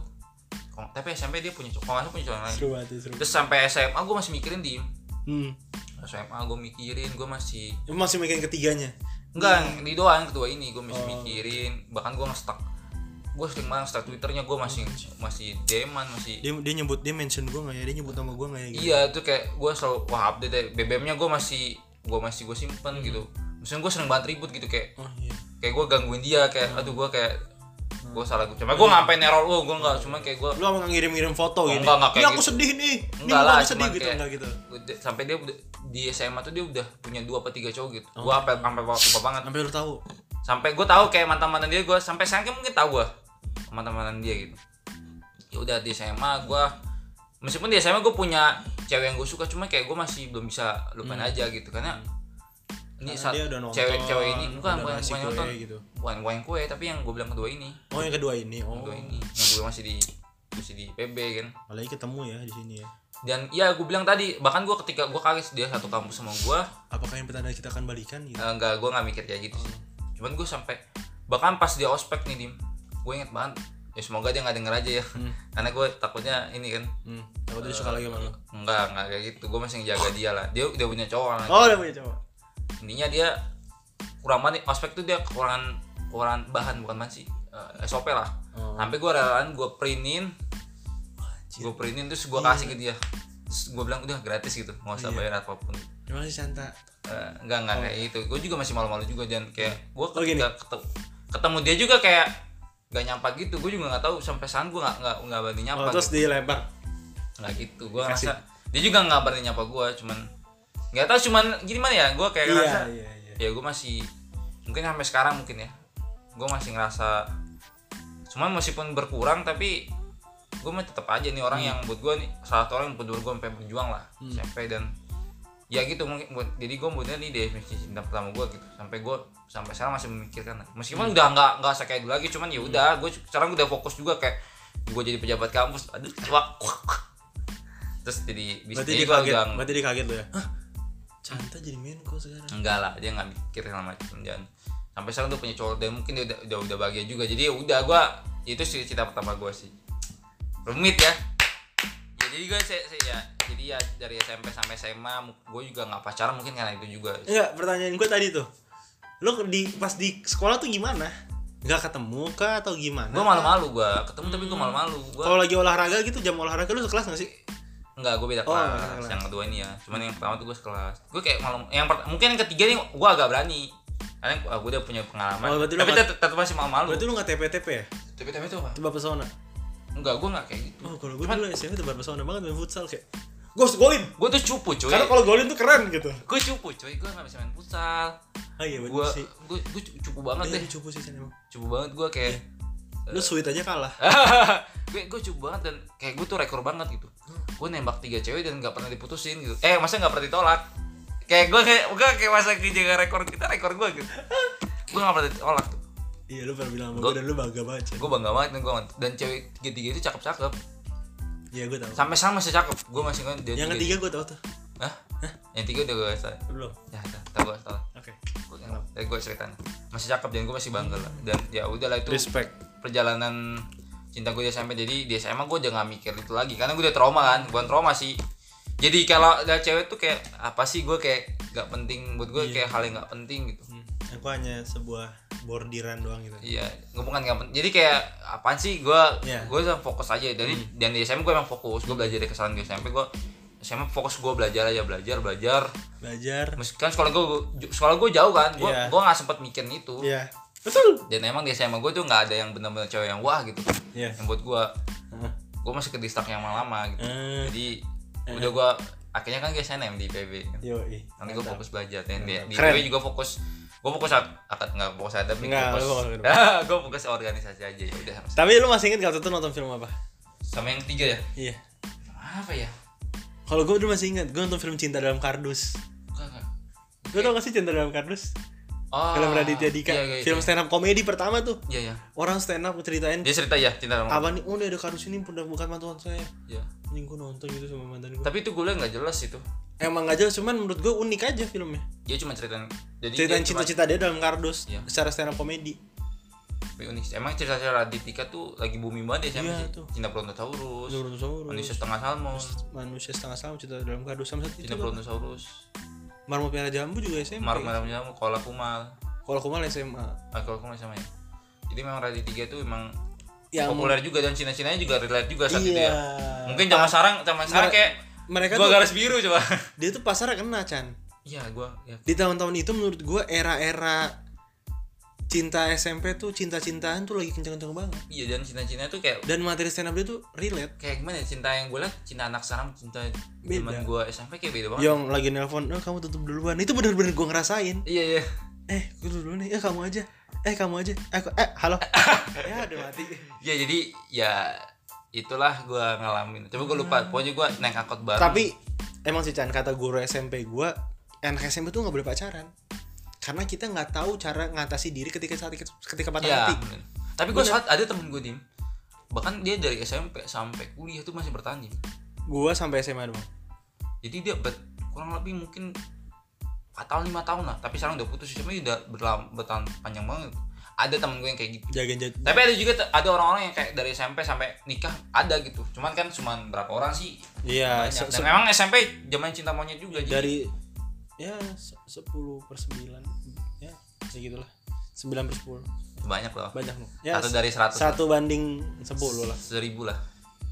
tapi SMP dia punya cowok salah punya cowok yang lain Seru banget, seru. terus sampai SMA gue masih mikirin dia Hmm. SMA gue mikirin gue masih masih mikirin ketiganya. enggak yang di doang kedua ini gue masih Oh. mikirin bahkan gue nge-stuck gue sering banget stuck twitternya gue masih masih deman masih Dia dia nyebut dia mention gue nggak ya? Dia nyebut nama gue nggak ya? Gitu. Iya itu kayak gue selalu wah update deh BBM-nya gue masih gue masih gue simpen gitu. Misalnya gue sering banget ribut gitu kayak oh iya. kayak gue gangguin dia kayak aduh gue kayak gue salah gue cuma gue ngapain neror lu? Gue nggak cuma kayak gue lu nggak ngirim-ngirim foto Oh, gini enggak, enggak kayak ini aku gitu. sedih nih. Ini Enggak lah, aku sedih gitu enggak gitu. sampai dia udah di SMA tuh dia udah punya dua apa tiga cowok gitu. Oh. gue sampai sampai lupa banget. Sampai lu tahu? Sampai gue tahu kayak mantan mantan dia gue sampai sekarang mungkin tahu gue mantan mantan dia gitu. Ya udah di SMA gue meskipun di SMA gue punya cewek yang gue suka cuma kayak gue masih belum bisa lupain aja gitu karena ini saat dia udah nonton cewek cewek ini bukan bukan bukan kue nonton. gitu. Bukan bukan yang kue tapi yang gue bilang kedua ini. Oh yang kedua ini oh kedua ini yang gue masih di masih di PB kan. Apalagi ketemu ya di sini ya. Dan ya gue bilang tadi bahkan gue ketika gue kaget dia satu kampus sama gue apakah yang pertanda kita akan balikan gitu? Eh, enggak gue nggak mikir kayak gitu sih. Cuman gue sampai bahkan pas dia ospek nih dim gue inget banget. Ya semoga dia nggak denger aja ya. [LAUGHS] Karena gue takutnya ini kan. Hmm. Takutnya suka lagi sama enggak enggak kayak gitu. Gue masih ngejaga dia lah. Dia udah punya cowok lah oh udah punya cowok. Intinya dia kurang banget. Nih, ospek tuh dia kekurangan kekurangan bahan bukan bahan sih. Eh, SOP lah. Oh. sampai gue relaan gue printin gue printin terus gue kasih ke dia. Terus gue bilang udah gratis gitu. Nggak usah bayar apa pun. Terima kasih Santa? Eh, enggak enggak kayak gitu. Gue juga masih malu-malu juga dan kayak gue Oh, ketika ketemu, ketemu dia juga kayak gak nyapa gitu gue juga nggak tahu sampai sekarang gue nggak nggak nggak berani nyapa oh, terus gitu. dilempar nggak gitu gue ngerasa dia juga nggak berani nyapa gue cuman nggak tahu cuman gimana ya gue kayak ngerasa iya iya. iya ya gue masih mungkin sampai sekarang mungkin ya gue masih ngerasa cuman meskipun berkurang tapi gue mah tetap aja nih orang yang buat gue nih salah satu orang yang buat gue sampai berjuang lah SMP dan ya gitu mungkin buat jadi gue buatnya nih definisi cinta pertama gue gitu. Sampai gue sampai sekarang masih memikirkan. Meskipun udah nggak nggak kayak dulu lagi cuman ya udah gue sekarang udah fokus juga kayak gue jadi pejabat kampus aduh wak terus jadi bis berarti jadi dia gue kaget udah berarti dia kaget lo ya? Hah? Canta jadi Menko sekarang. Enggak lah dia nggak mikir segala macam dan sampai sekarang udah punya cowok dan mungkin dia udah udah, udah bahagia juga. Jadi ya udah gua itu sih cita pertama gua sih. Rumit ya jadi gue se- ya jadi ya dari SMP sampai SMA gue juga nggak pacaran mungkin karena itu juga Enggak, pertanyaan gue tadi tuh. Lu di pas di sekolah tuh gimana? Enggak ketemu kah atau gimana? gue malu-malu gue ketemu tapi gue malu-malu gue Kalau lagi olahraga gitu jam olahraga lu sekelas gak sih? Enggak, gue beda Oh, kelas. beda kelas. Yang kedua ini ya. Cuman yang pertama tuh gue sekelas. Gue kayak malam yang per- mungkin yang ketiga nih gue agak berani. Karena gue udah punya pengalaman. Oh, Tapi nggak- tetap masih malu-malu. Berarti lu gak TP-TP ya? Tapi itu apa? Coba pesona. Enggak, gue enggak kayak gitu. Oh, kalau gue dulu SMP tebar pesona banget main futsal kayak gue harus golin. Gue tuh cupu cuy. Karena kalau golin tuh keren gitu. Gue cupu cuy. Gue gak bisa main futsal. Ah iya bener sih. gue gue cupu banget Iya, deh. cupu sih San, emang. Cupu banget gue kayak. Lu sweet aja kalah. [LAUGHS] gue gue cupu banget dan kayak gue tuh rekor banget gitu. Gue nembak tiga cewek dan nggak pernah diputusin gitu. Eh masa nggak pernah ditolak? Kayak gue kayak gue kayak masa kejaga rekor kita rekor gue gitu. [LAUGHS] Gue nggak pernah ditolak tuh. Iya lu pernah bilang sama gue dan lu bangga banget. Gue bangga banget dan gue dan cewek tiga tiga itu cakep cakep Iya gue tahu. sampai sekarang masih cakep gue masih kan dia Yang ketiga gue tahu tuh. Hah? yang tiga udah gue salah Belum. ya tahu gue salah Oke. gue dari gue ceritain masih cakep dan gue masih bangga lah dan ya udahlah itu Respect. perjalanan cinta gue di SMP jadi di SMA gue udah gak mikir itu lagi karena gue udah trauma kan bukan trauma sih jadi kalau ada cewek tuh kayak apa sih gue kayak gak penting buat gue Iya. kayak hal yang gak penting gitu Hmm. Aku hanya sebuah bordiran doang gitu. Iya, bukan nggak pen- Jadi kayak apaan sih? Gue Iya. gue fokus aja. Dari dan di SMP gue emang fokus. Gue belajar dari kesalahan di SMP gue. SMA fokus gue belajar aja belajar belajar. Belajar. Meskipun kan sekolah gue sekolah gue jauh kan. Gue Iya. gue nggak sempet mikirin itu. Iya. Betul. Dan emang di SMA gue tuh nggak ada yang benar-benar cewek yang wah gitu. Iya. Yang buat gue Heeh. gue masih ke distrak yang lama gitu. Eh. Jadi udah gue akhirnya kan gue SNM di PB. Yoi. Nanti gue fokus belajar dan di, di juga fokus gue fokus akad nggak fokus ada tapi Nggak, lu fokus fokus- gue fokus organisasi aja ya udah Tapi lu masih inget waktu itu nonton film apa? sama yang tiga ya Iya. apa ya Kalau gue dulu masih inget, gue nonton film Cinta dalam Kardus. Gue tau gak sih Cinta dalam Kardus? Oh film Raditya Dika. iya, iya, film iya. stand up komedi pertama tuh. iya iya Orang stand up ceritain dia cerita ya cinta dalam apa nih? Oh, ada kardus ini udah bukan mantuan saya. Iya. Ini gue nonton gitu sama mantan gue. tapi itu gue nggak jelas itu Emang gak jelas, cuman menurut gue unik aja filmnya. dia cuma ceritain jadi Ceritain dia cuma- cinta-cinta dia dalam kardus Iya. secara stand up komedi. tapi unik emang cerita-cerita Raditya tuh lagi booming banget ya siapa Iya, sih cinta Brontosaurus Brontosaurus. manusia setengah salmon Manusia setengah sama cinta dalam kardus sama cinta? Brontosaurus Marmut merah jambu juga SMP. Mar Merah Jamu Kola Kumal Kalau kumal SMA. ah Kola Kumal sama ya jadi memang Raditya tuh emang Yang populer juga dan Cina-Cina juga relate juga saat iya. itu ya mungkin zaman sekarang zaman sekarang kayak mereka gua tuh garis biru coba dia tuh pasarnya kena Chan iya gue ya di tahun-tahun itu menurut gue era-era cinta SMP tuh cinta-cintaan tuh lagi kenceng-kenceng banget. Iya dan cinta-cinta tuh kayak dan materi stand up dia tuh relate. Kayak gimana ya cinta yang gue liat cinta anak sekarang cinta zaman gue SMP kayak beda banget. Yang lagi nelpon oh, kamu tutup duluan. Itu bener-bener gue ngerasain. Iya iya. Eh gue duluan nih eh kamu aja. Eh kamu aja. Eh, eh halo. [LAUGHS] Ya udah mati. Ya jadi ya itulah gue ngalamin. Coba gue lupa pokoknya gue naik angkot bareng. Tapi emang sih Chan kata guru SMP gue anak SMP tuh nggak boleh pacaran karena kita nggak tahu cara ngatasi diri ketika saat ketika patah ya hati. bener. tapi gue saat ada temen gue dim bahkan dia dari SMP sampai kuliah tuh masih bertahan Dim. gue sampai SMA doang. Jadi dia ber- kurang lebih mungkin 4 tahun 5 tahun lah. Tapi sekarang udah putus SMA udah berlam- bertahan panjang banget. Ada temen gue yang kayak gitu. Jaga jaga tapi ada juga ada orang-orang yang kayak dari SMP sampai nikah ada gitu. Cuman kan cuman berapa orang sih? Iya dan memang SMP zaman cinta monyet juga jadi dari ya se- 10 per 9 ya segitulah 9 per 10 banyak loh. Banyak loh. Ya satu dari 100 satu banding 10 lah. Seribu lah.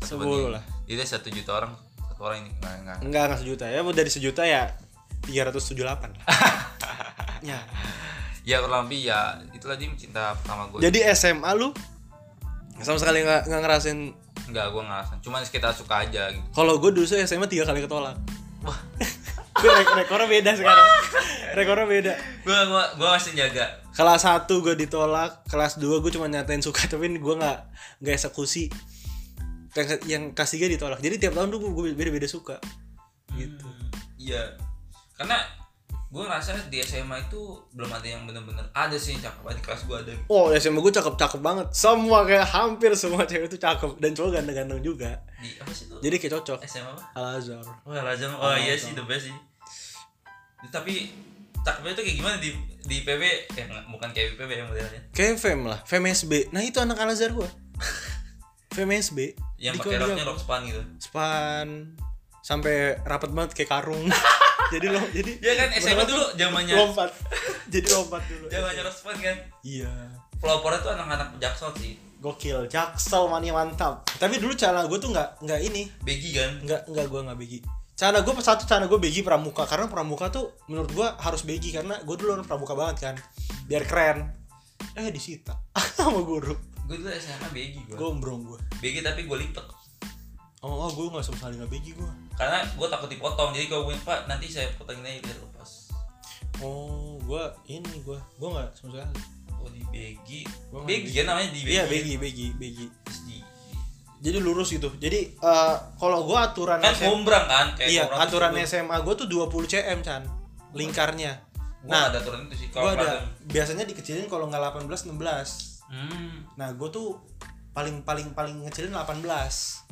Satu 10 banding- lah. Jadi satu juta orang satu orang ini. Nggak nggak. Enggak enggak sejuta. Ya dari sejuta ya 378 lah. [LAUGHS] Ya. Ya kurang lebih ya itulah dia cinta pertama gue jadi SMA lu sama sekali nggak nggak ngerasain? Nggak gue ngerasa cuman kita suka aja gitu. Kalau gue dulu SMA tiga kali ketolak. Wah [LAUGHS] gue re- rekornya beda sekarang. Rekornya beda. Gue gue gue masih jaga. Kelas 1 gue ditolak kelas 2 gue cuma nyatain suka [LAUGHS] tapi gue nggak nggak eksekusi. Yang, yang kelas 3 ditolak. Jadi tiap tahun tuh gue beda beda suka. Gitu. Hmm, iya. Karena gue ngerasa di SMA itu belum ada yang bener-bener ada sih yang cakep. Di kelas gue ada. Oh SMA gue cakep cakep banget. Semua kayak hampir semua cewek itu cakep. Dan cowok ganteng-ganteng juga. Di apa sih tuh jadi kayak cocok. SMA apa? Al Azhar oh Lazam oh iya sih the best sih. Tapi cakepnya tuh kayak gimana? Di di PB ya nggak- bukan kayak PB yang modelnya. Kayak Fem lah. Fem SB nah itu anak Al Azhar gue [LAUGHS] Fem SB yang pakai roknya rok span gitu. Span. Sampai rapat banget kayak karung [LAUGHS] jadi lo jadi ya kan SMA dulu zamannya. lompat. [LAUGHS] Jadi lompat dulu. Zamannya rok span kan? Iya. Pelopornya tuh anak-anak jaksel sih. Gokil jaksel mania mantap. Tapi dulu cara gue tuh nggak nggak ini. Begi kan? Nggak nggak gue nggak begi. Cara gue satu cara gue begi pramuka. Karena pramuka tuh menurut gue harus begi karena gue dulu orang pramuka banget kan. Biar keren. Eh disita. [LAUGHS] Sama guru. Gue dulu SMA begi gue gombrong gue begi tapi gue lipet oh, oh gue nggak sama sekali nggak begi gue karena gue takut dipotong jadi gue pak nanti saya potongin aja biar lepas. Oh gue ini gue gue nggak sama sekali. Oh di begi. Gua begi kan namanya di begi iya begi. Begi begi di. Jadi lurus gitu. Jadi eh, kalau gue aturan kan gombrang kan kayak iya aturan terus SMA gue tuh 20 cm Chan. Lingkarnya. Gue nah ada aturan itu sih gue kalau ada. biasanya dikecilin kalau nggak 18 16 hmm. nah gue tuh paling paling paling ngecilin 18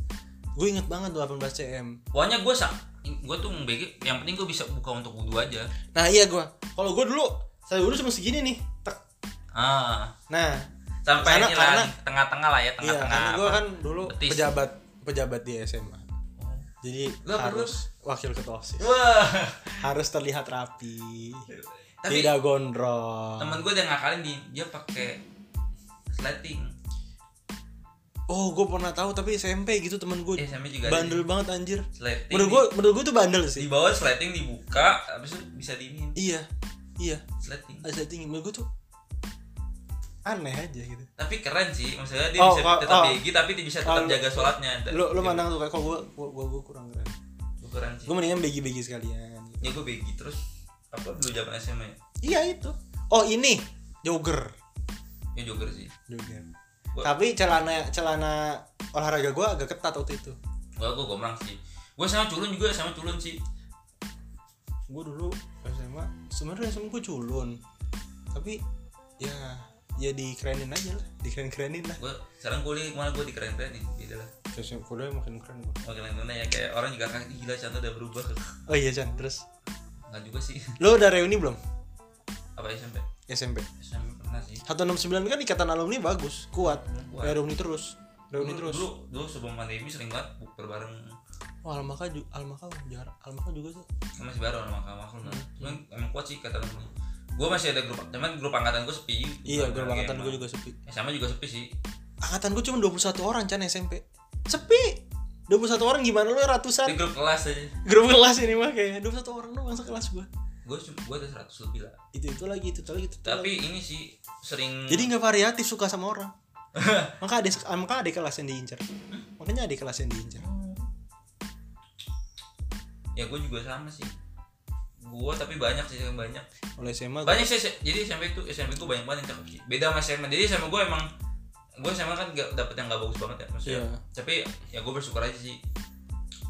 gue inget banget tuh 18 cm pokoknya gue sa gue tuh begi yang penting gue bisa buka untuk wudhu aja. Nah iya gue kalau gue dulu saya dulu cuma segini nih tek. Ah. Nah sampai Karena- ini lah karena- tengah-tengah lah ya iya tengah-tengah karena gue kan dulu betis. pejabat pejabat di SMA jadi apa harus wakil ketua osis wah. Harus terlihat rapi. Tapi tidak gondrong. temen gue yang ngakalin di dia pakai sleting oh gue pernah tahu tapi SMP gitu temen gue eh sama juga ada bandel banget anjir. Sleting. Menurut gue menurut gue tuh bandel sih. Di bawah sleting dibuka habis itu bisa diinin iya iya. Sleting. Ada tinggi menurut gue tuh aneh aja gitu. Tapi keren sih maksudnya dia Oh, bisa oh, tetap oh. begi tapi dia bisa tetap Oh, jaga sholatnya lo lo Dia- mandang tuh kayak kok gue gue gue kurang keren. Gua keren sih. Gue mendingan begi begi sekalian. Ya gue begi terus apa dulu zaman SMA ya iya itu. Oh ini. Jogger. Ya jogger sih. Jogger tapi celana celana olahraga gue agak ketat waktu itu. Gua gue gombrang sih. Gue sama culun juga sama culun sih. Gue dulu SMA sebenarnya SMA gue culun. Tapi ya ya dikerenin aja lah dikeren kerenin lah. Gue sekarang kuliah ke mana gue dikeren keren nih beda lah terus kuliah makin keren gue makin keren ya kayak orang juga kan "Ih, gila Chandra udah berubah. [LAUGHS] Oh iya Chan terus? Nggak juga sih. Lo udah reuni belum? Apa SMP SMP SMP pernah sih. 169 kan ikatan alumni bagus kuat. Kuat. reuni terus. Reuni dulu, terus. dulu dulu sebelum pandemi sering banget bukber bareng. Oh almaka juga almaka jarang. Almaka juga kan masih baru sama kakak makhluk Hmm. cuman emang kuat sih kata alumni. Gue masih ada grup cuman grup angkatan gue sepi. Iya grup angkatan gue juga sepi. Sama juga sepi sih. Angkatan gue cuma 21 orang Chan SMP sepi! 21 orang gimana lu ratusan? Grup kelas aja. Grup kelas ini mah kayak 21 orang doang sekelas gue gue gue ada 100 lebih lah. Itu itu lagi itu, itu lagi itu, itu tapi lagi. ini sih sering jadi nggak variatif suka sama orang. [LAUGHS] Maka ada maka ada kelas yang diincar. Makanya ada kelas yang diincar. Ya gue juga sama sih. Gue tapi banyak sih yang banyak. Oleh SMA banyak sih jadi SMP itu SMP gue banyak banget yang cakep sih beda sama SMA jadi SMA gue emang gue SMA kan gak dapet yang gak bagus banget ya maksudnya. Iya. tapi ya gue bersyukur aja sih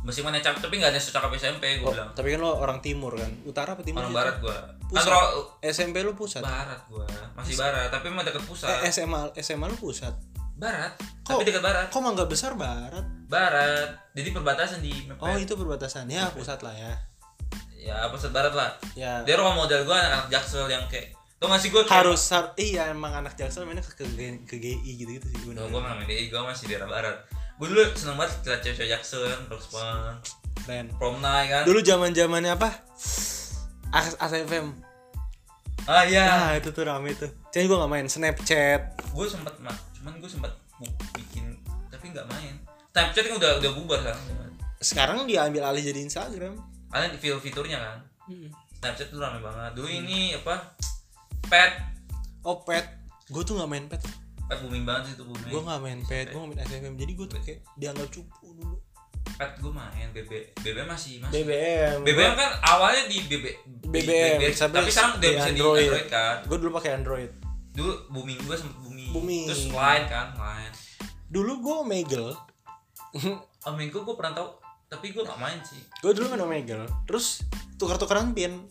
meskipun yang cakep tapi gak ada yang secakep SMP gue Oh, bilang. tapi kan lo orang timur kan? Utara apa timur orang barat gue Pusat. kan SMP lu pusat? Barat gue masih barat tapi emang deket pusat. Eh, SMA SMA lu pusat? Barat Kok- tapi dekat barat. kok mangga besar barat? Barat. Jadi perbatasan di oh Mepet. itu perbatasan. Ya pusat lah ya. Ya pusat barat lah. Ya. Dia role model gue anak-anak jaksel yang kayak tuh ngasih gue harus har- iya emang anak jaksel mainnya ke, ke, ke GI gitu gitu sih Gue gue nggak main DI, gue masih di daerah barat Gue dulu seneng banget liat cewek-cewek Jackson, Roxpan, keren. Prom Night kan? Dulu zaman zamannya apa? As ASFM Ah iya. Ah itu tuh rame tuh. Jadi gue gak main Snapchat. Gue sempet, mah, cuman gue sempet bikin, tapi nggak main. Snapchat kan udah udah bubar kan? Sekarang dia ambil alih jadi Instagram. Kalian di feel fiturnya kan? Hmm. Snapchat tuh rame banget. Dulu ini apa? Pet. Oh pet. Gue tuh gak main pet Pet booming banget sih itu booming. Gue gak main pet gue gak main SFM jadi gue tuh kayak dianggap cupu dulu. Pet gue main, BB BB masih masih. BBM BBM kan awalnya di BB BBM, sampai tapi sekarang udah bisa di Android. Kan. Gue dulu pakai Android. Dulu booming gue sempet booming, Booming. terus line kan line dulu gue Omegle. [LAUGHS] Minggu gue pernah tahu tapi gue gak main sih. Gue dulu main Omegle. Terus tukar-tukaran pin.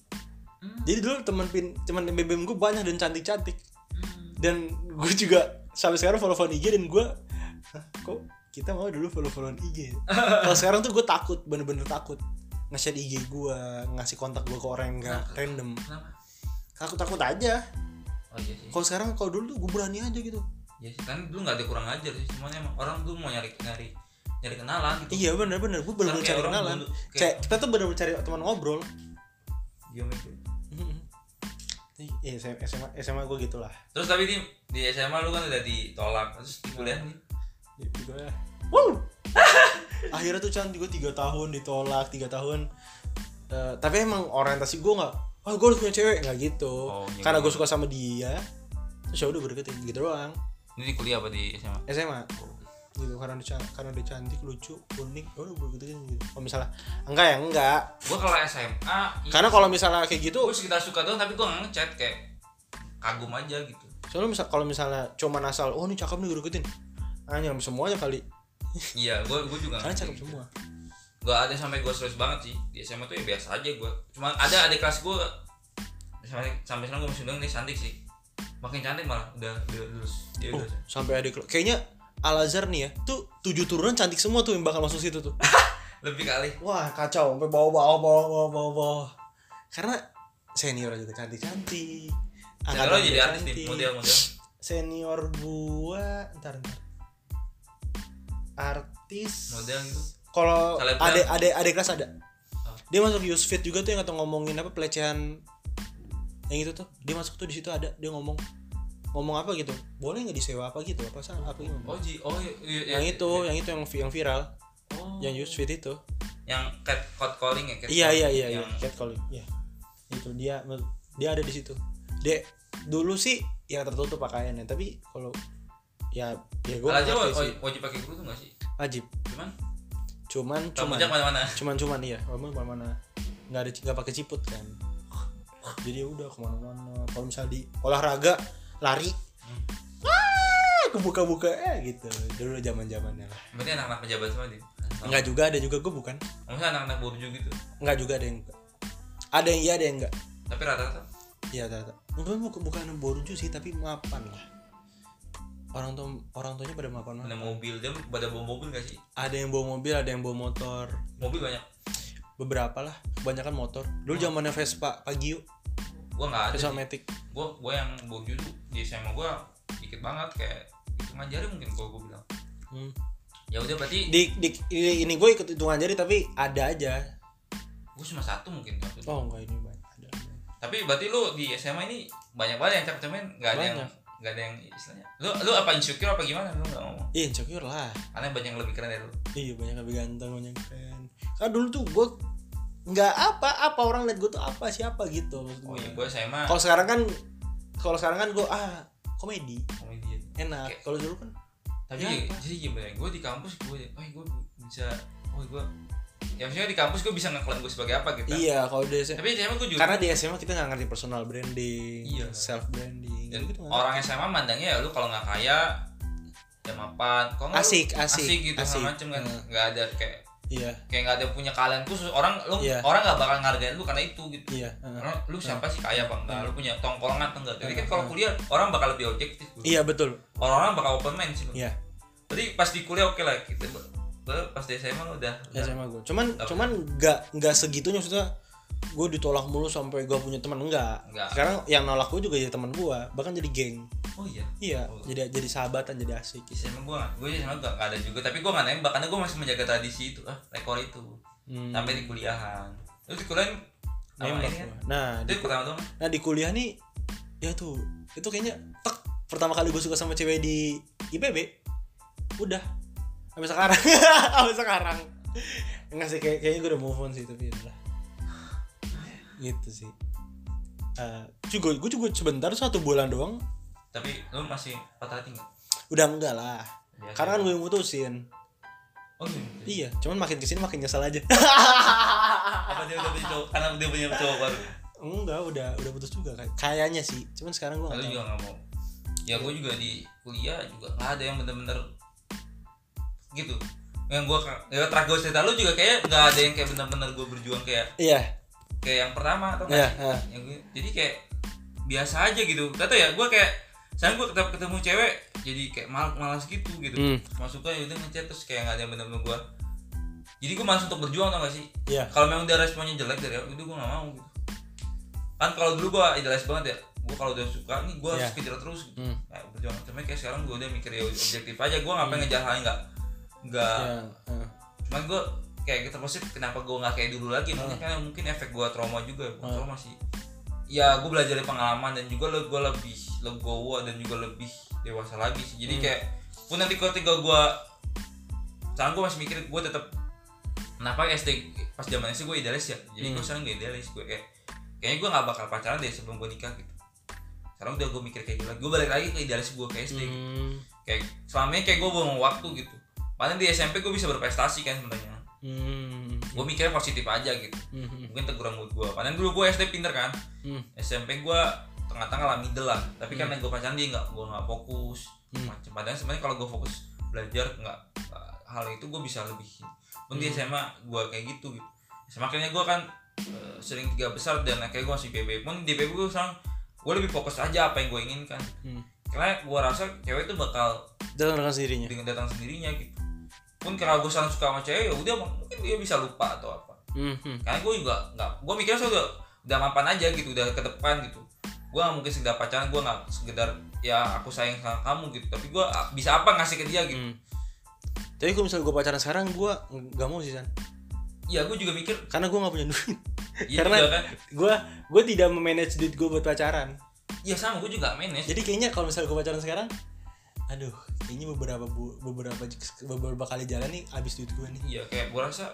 Hmm. jadi dulu teman pin teman BBM gue banyak dan cantik-cantik. Hmm. dan gue juga sampai sekarang follow follow IG dan gue "Hah, kok kita mau dulu follow followan IG kalau sekarang tuh gue takut bener-bener takut nge-share IG gue ngasih kontak gue ke orang yang gak Kenapa? random. Kenapa? Takut takut aja. Oh iya sih. Kalau sekarang kalau dulu tuh gue berani aja gitu. Iya sih kan dulu gak ada kurang ajar sih emang orang tuh mau nyari nyari nyari kenalan gitu. Iya bener-bener gue bener-bener Kan kayak cari kenalan. kayak- kita tuh bener-bener cari teman ngobrol. Diam itu Iya, SMA, SMA, SMA gue gitu lah. terus tapi di di SMA lu kan udah ditolak terus di kuliah nih Jadi gue ya. Wow. [LAUGHS] Akhirnya tuh Chan gue tiga tahun ditolak tiga tahun. Eh, tapi emang orientasi gue nggak. Oh gue harus punya cewek nggak gitu. Oh, iya, Karena iya. gue suka sama dia. Terus ya udah gue deketin gitu doang. ini di kuliah apa di SMA SMA. Gitu karena dia karena dia cantik lucu unik. Ya udah gue deketin gitu. Kalau misalnya enggak ya enggak. gue kalau SMA Karena kalau misalnya kayak gitu, gue sekitar suka doang tapi gue nggak ngechat kayak kagum aja gitu soalnya misal kalau misalnya cuma asal oh ini cakep nih gue deketin. Hanya semuanya kali. iya gue gue juga Karena cakep semua. gak ada sampai gue serius banget sih di SMA tuh ya biasa aja gue cuma ada adik kelas gue sampai sampai sekarang gue masih bilang nih cantik sih makin cantik malah udah udah lulus dia Oh, udah sampai adik lo- kayaknya Al Azhar nih ya tuh tujuh turunan cantik semua tuh yang bakal masuk situ tuh. Lebih kali? Wah kacau sampai bawah bawah bawah bawah bawah bawah karena senior juga cantik cantik lo jadi artis nih model model. Senior gua ntar ntar. Artis. Model gitu. Kalau ada ada ada kelas ada. Oh. dia masuk Yusfit juga tuh yang ngomongin apa pelecehan. Yang itu tuh dia masuk tuh di situ ada dia ngomong ngomong apa gitu boleh nggak disewa apa gitu? Apa salah apa gimana oh ji oh iya, iya, yang iya, itu iya. yang itu yang yang viral. Oh. yang Yusfit itu. Yang cat cat calling ya cat iya iya calling. iya iya yang catcalling iya. Itu dia dia ada di situ. Dia dulu sih ya tertutup pakaiannya tapi kalau ya ya gue aja wajib, sih. wajib pakai kerudung gak sih? Wajib. Cuman? Cuman cuman. jak mana mana cuman cuman iya. Kamu mana mana nggak ada nggak pakai ciput kan. Jadi ya udah ke mana-mana. Kalau misal di olahraga lari. Ah kebuka-buka eh gitu. Dulu zaman zamannya lah. Berarti anak-anak pejabat semua dia nggak juga ada juga gue bukan. Maksudnya anak-anak borju gitu? Nggak juga ada yang enggak ada yang iya ada yang enggak tapi rata-rata? Iya, tata. Mungkin bukan bukan borju sih, tapi mapan lah. Orang tua orang tuanya pada mapan ada mapan. mobil dia pada bawa mobil gak sih? Ada yang bawa mobil, ada yang bawa motor. mobil banyak? Beberapa lah, kebanyakan motor. Dulu zamannya Vespa Pagio, gua nggak ada gua gua yang borju tuh di SMA gua dikit banget kayak itu ngajari mungkin kalau gua bilang Hmm. ya udah berarti Di, di ini, ini gue ikut hitungan jari tapi ada aja. gua cuma satu mungkin itu. Oh enggak ini banyak ada. tapi berarti lu di SMA ini banyak banget yang cakep-cakepin nggak ada yang nggak ada yang istilahnya lu lu apa insecure apa gimana lu nggak ngomong Iya, insecure lah. karena banyak yang lebih keren dari lu Iya, banyak lebih ganteng, banyak yang keren. Karena dulu tuh gue nggak apa apa orang lihat gue tuh apa siapa gitu maksud oh gue gue SMA kalau sekarang kan kalau sekarang kan gue ah komedi. Komedian enak. Kalau dulu kan tapi Ya, apa? jadi gimana gue di kampus gue oh gue bisa oh gue ya maksudnya di kampus gue bisa ngeklaim gue sebagai apa gitu? Iya kalau di SMA tapi di SMA gue juga karena di SMA kita nggak ngerti personal branding Iya. self branding dan gitu nggak orang SMA mandangnya ya lu kalau nggak kaya ya mapan kalau Asik, asik, asik gitu asik. macem kan. Hmm. nggak ada kayak iya kayak nggak ada punya kalian khusus orang lu Iya. orang nggak bakal ngargain lu karena itu gitu iya. Orang, lu siapa sih kaya apa enggak? Hmm. Lu punya tongkrongan atau enggak? Jadi kan kalau kuliah orang bakal lebih objektif. bro. iya betul Orang-orang bakal open mind sih. iya Jadi pas di kuliah oke lah kita Ba- pas di SMA udah, udah SMA gue cuman cuman nggak nggak segitunya maksudnya gue ditolak mulu sampai gue punya teman enggak Enggak. sekarang yang nolak gue juga jadi teman gue bahkan jadi geng Oh iya. iya Oh. jadi jadi sahabatan jadi asik Di SMA gua gue di SMA gak, ada juga tapi gua gak nembak karena gua masih menjaga tradisi itu ah rekor itu Hmm. sampai di kuliahan. Lu di kuliah sama Nembak ini kan? nah di, pertama dong. nah di kuliah nih ya tuh itu kayaknya tek pertama kali gue suka sama cewek di IPB udah sampai sekarang [LAUGHS] sampai sekarang enggak sih kayak, kayaknya gue udah move on sih tapi ya udah gitu sih Eh, juga gue juga sebentar satu bulan doang Tapi lu masih patah hati enggak? udah enggak lah Biasa. karena kan gue yang mutusin Oh iya. iya cuman makin ke sini makin nyesel aja Apa dia udah punya cowok? Karena dia punya cowok baru. enggak udah udah putus juga kayak- kayaknya sih cuman sekarang gue nggak juga tahu gak mau. Ya gue juga di kuliah juga nggak ada yang bener-bener gitu. Yang gue ya terakhir gue cerita lu juga kayak nggak ada yang kayak bener-bener gue berjuang kayak iya kayak yang pertama atau nggak sih? iya. yang gue, jadi kayak biasa aja gitu gak tau ya gue kayak saya gue ketemu, ketemu cewek jadi kayak mal malas gitu gitu. Hmm. masuknya ya udah ngechat terus kayak nggak ada yang bener-bener gue jadi gue malas untuk berjuang tau gak sih? Iya. Kalau memang dia responnya jelek dari aku itu gue gak mau gitu. Kan kalau dulu gue idealis banget ya. Gue kalau udah suka nih gue harus Iya. kejar terus gitu. Hmm. kayak berjuang. Cuma kayak sekarang gue udah mikir ya objektif aja. Gue ngapain ngejar hal yang nggak nggak iya iya. cuman gue kayak gitu positif kenapa gue nggak kayak dulu lagi? Mungkin karena mungkin efek gue trauma juga gue Hmm. trauma sih. Ya gue belajar dari pengalaman dan juga gue lebih legowo dan juga lebih dewasa lagi sih jadi Hmm. kayak pun nanti ketika gue sekarang gue masih mikir gue tetap kenapa SD pas zaman SD gue idealis ya jadi gue Hmm. sekarang gak idealis gue kayak kayaknya gue nggak bakal pacaran deh sebelum gue nikah gitu sekarang udah gue mikir kayak gitu lagi gue balik lagi ke idealis gue kayak SD gitu Hmm. kayak selama ini kayak gue buang waktu gitu Padahal di SMP gue bisa berprestasi kan sebenarnya Hmm. gue mikirnya positif aja gitu Hmm. mungkin teguran mood gue padahal dulu gue SD pinter kan Hmm. SMP gue tengah-tengah lah middle lah tapi karena gue pacaran dia nggak gue nggak fokus Hmm. macam padahal sebenarnya kalau gue fokus belajar nggak hal itu gue bisa lebih pun di Hmm. SMA gue kayak gitu gitu SMA akhirnya gue kan eh, sering tiga besar dan akhirnya gue masih PB pun di PB gue sekarang gue lebih fokus aja apa yang gue inginkan Hmm. karena gue rasa cewek itu bakal Datang dengan sendirinya. dengan datang sendirinya gitu pun kalau gue sekarang suka sama cewek ya udah mungkin dia bisa lupa atau apa Hmm. hmm. karena gue juga nggak gue mikirnya saya udah udah mapan aja gitu udah ke depan gitu gue nggak mungkin sekedar pacaran gue nggak sekedar ya aku sayang sama kamu gitu tapi gue bisa apa ngasih ke dia gitu Hmm. Tapi kalau misalnya gue pacaran sekarang gue nggak mau sih San. iya gue juga mikir Karena gue nggak punya duit. iya [LAUGHS] Karena- juga kan Gue gue tidak memanage duit gue buat pacaran. iya sama gue juga manage Jadi kayaknya kalau misalnya gue pacaran sekarang, aduh, kayaknya beberapa bu, beberapa beberapa kali jalan nih habis duit gue nih. iya kayak gue rasa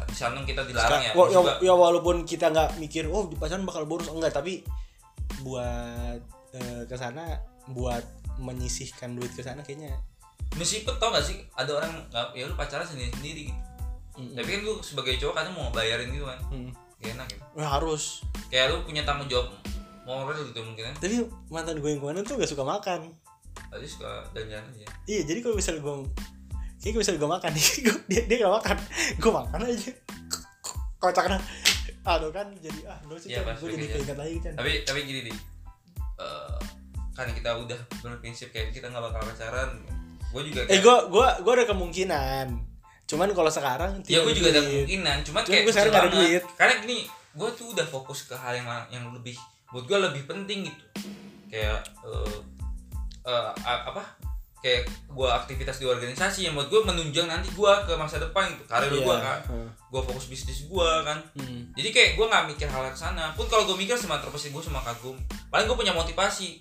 di sana kita dilarang ya, Wa- ya, juga ya walaupun kita nggak mikir oh di pacaran bakal boros enggak tapi buat eh, ke sana buat menyisihkan duit ke sana kayaknya. Meskipun tau gak sih? Ada orang nggak ya lu pacaran sendiri sendiri. Gitu mm, tapi kan lu sebagai cowok kan mau bayarin gitu kan. Mm. Gak enak gitu Wah, harus. Kayak lu punya tanggung jawab moral gitu mungkin kan tapi mantan gue yang ke mana tuh gak suka makan. Tadi suka jalan-jalan aja. Iya jadi kalau misalnya gue kayak misalnya gue makan [LAUGHS] dia dia gak makan. Gue makan aja. Kocaknya aduh kan jadi ah gue sih Iya, pas gue jadi keinget lagi kan tapi tapi gini nih eh, kan kita udah berprinsip kayak kita nggak bakal pacaran gue juga eh kayak, gue gue gue ada kemungkinan. Cuman kalau sekarang ya gue juga ada kemungkinan cuman Cuman kayak gua sekarang ada duit. karena gini gue tuh udah fokus ke hal yang yang lebih buat gue lebih penting gitu. Kayak eh, eh, a- apa kayak gue aktivitas di organisasi yang buat gue menunjang nanti gue ke masa depan gitu karir Iya. gue kan gue fokus bisnis gue kan. Hmm. jadi kayak gue nggak mikir hal ke sana. Pun kalau gue mikir sama terpesi gue sama kagum paling gue punya motivasi.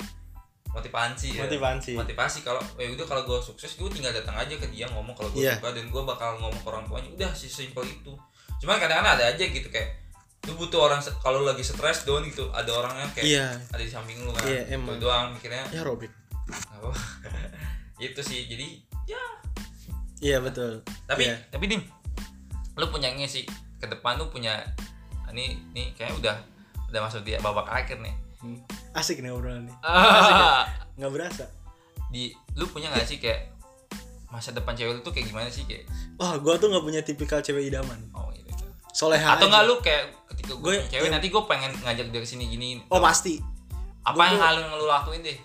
Motivasi ya. Motivasi. Motivasi kalau ya udah kalau gue sukses gue tinggal datang aja ke dia ngomong kalau gue Iya. suka dan gue bakal ngomong ke orang tuanya. Udah sih simpel itu. Cuman kadang-kadang ada aja gitu kayak lu butuh orang kalau lagi stres doang gitu. Ada orangnya kayak Iya. ada di samping lu kan. Itu emang. doang mikirnya. Ya Robin. Apa [LAUGHS] itu sih jadi ya. Iya betul. Tapi Iya. tapi dim lu punya nge sih ke depan lu punya ini nih kayaknya udah udah masuk di babak akhir nih. Hmm. asik nih obrolan nih. [LAUGHS] Ah, nggak berasa. Di lu punya nggak sih kayak masa depan cewek lu tuh kayak gimana sih kayak? Wah gua tuh nggak punya tipikal cewek idaman. Oh gitu soleha atau aja. enggak lu kayak ketika gue Gue- punya cewek yang- nanti gue pengen ngajak dia ke sini gini. Oh pasti. Apa gua yang tuh- hal yang lu lakuin deh?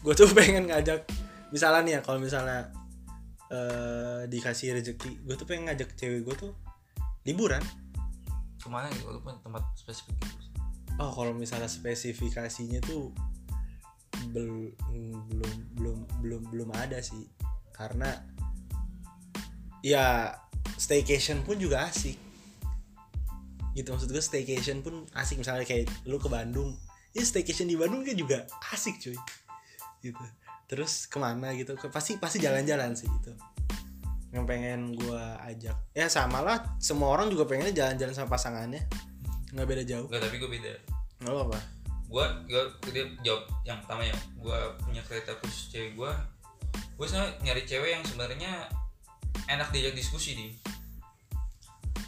Gue tuh [LAUGHS] pengen ngajak misalnya nih ya kalau misalnya eh dikasih rezeki gue tuh pengen ngajak cewek gue tuh liburan. Ke mana gitu? Lu punya tempat spesifik gitu. Oh kalau misalnya spesifikasinya tuh bel- belum belum belum belum ada sih. Karena ya staycation pun juga asik. Gitu maksud gue staycation pun asik. Misalnya kayak lu ke Bandung. Ya staycation di Bandung kan juga asik cuy. Gitu terus ke mana gitu. Pasti pasti jalan-jalan sih gitu. Yang pengen gua ajak. Ya sama lah. Semua orang juga pengennya jalan-jalan sama pasangannya. Nggak beda jauh. Enggak tapi gue beda. Nggak apa gue gue dia jawab yang pertama ya. Gue punya kereta khusus cewek gue gue sebenarnya nyari cewek yang sebenarnya enak diajak diskusi di.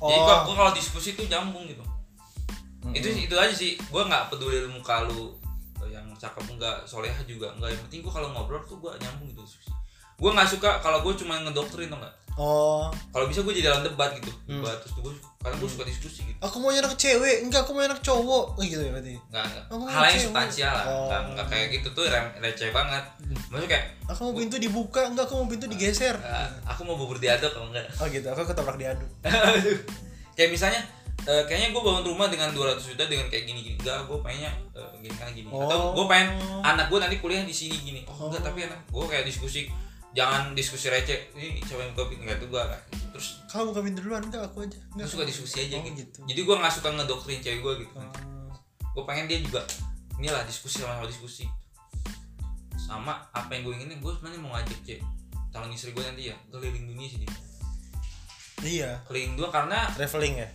Jadi Oh. gua, gua kalau diskusi tuh nyambung gitu. Itu itu aja sih. Gue nggak peduli lu muka lu yang cakep enggak soleha juga enggak. Yang penting gue kalau ngobrol tuh gue nyambung gitu gue nggak suka kalau gue cuma ngedoktrin tau nggak? Oh. Kalau bisa gue jadi dalam debat gitu. Hmm. debat terus gue karena gue suka diskusi gitu. Aku mau anak cewek enggak aku mau anak cowok. Oh, gitu ya berarti? Nggak nggak. Oh, hal yang substansial lah. Oh. nggak nggak kayak gitu tuh rem- receh banget. Maksudnya kayak aku mau pintu dibuka enggak aku mau pintu digeser. "Ah, aku mau bubur diaduk kalau enggak oh gitu. Aku ketoprak diaduk. [LAUGHS] Kayak misalnya eh, kayaknya gue bangun rumah dengan 200 juta dengan kayak gini gini enggak gue pengennya eh, gini kan gini. Atau Oh. gue pengen anak gue nanti kuliah di sini gini. Oh, enggak tapi anak gue kayak diskusi jangan diskusi receh. Ini coba yang kopi enggak tuh gue terus kamu buka pintu duluan enggak aku aja. Gue enggak suka diskusi aja Oh, gitu. gitu. jadi gue nggak suka ngedoktrin cewek gue gitu. Oh. gue pengen dia juga inilah diskusi sama sama diskusi. Sama apa yang gue inginin gue sebenarnya mau ngajak cewek calon istri gue nanti ya keliling dunia sih dia. iya. Keliling dunia karena traveling ya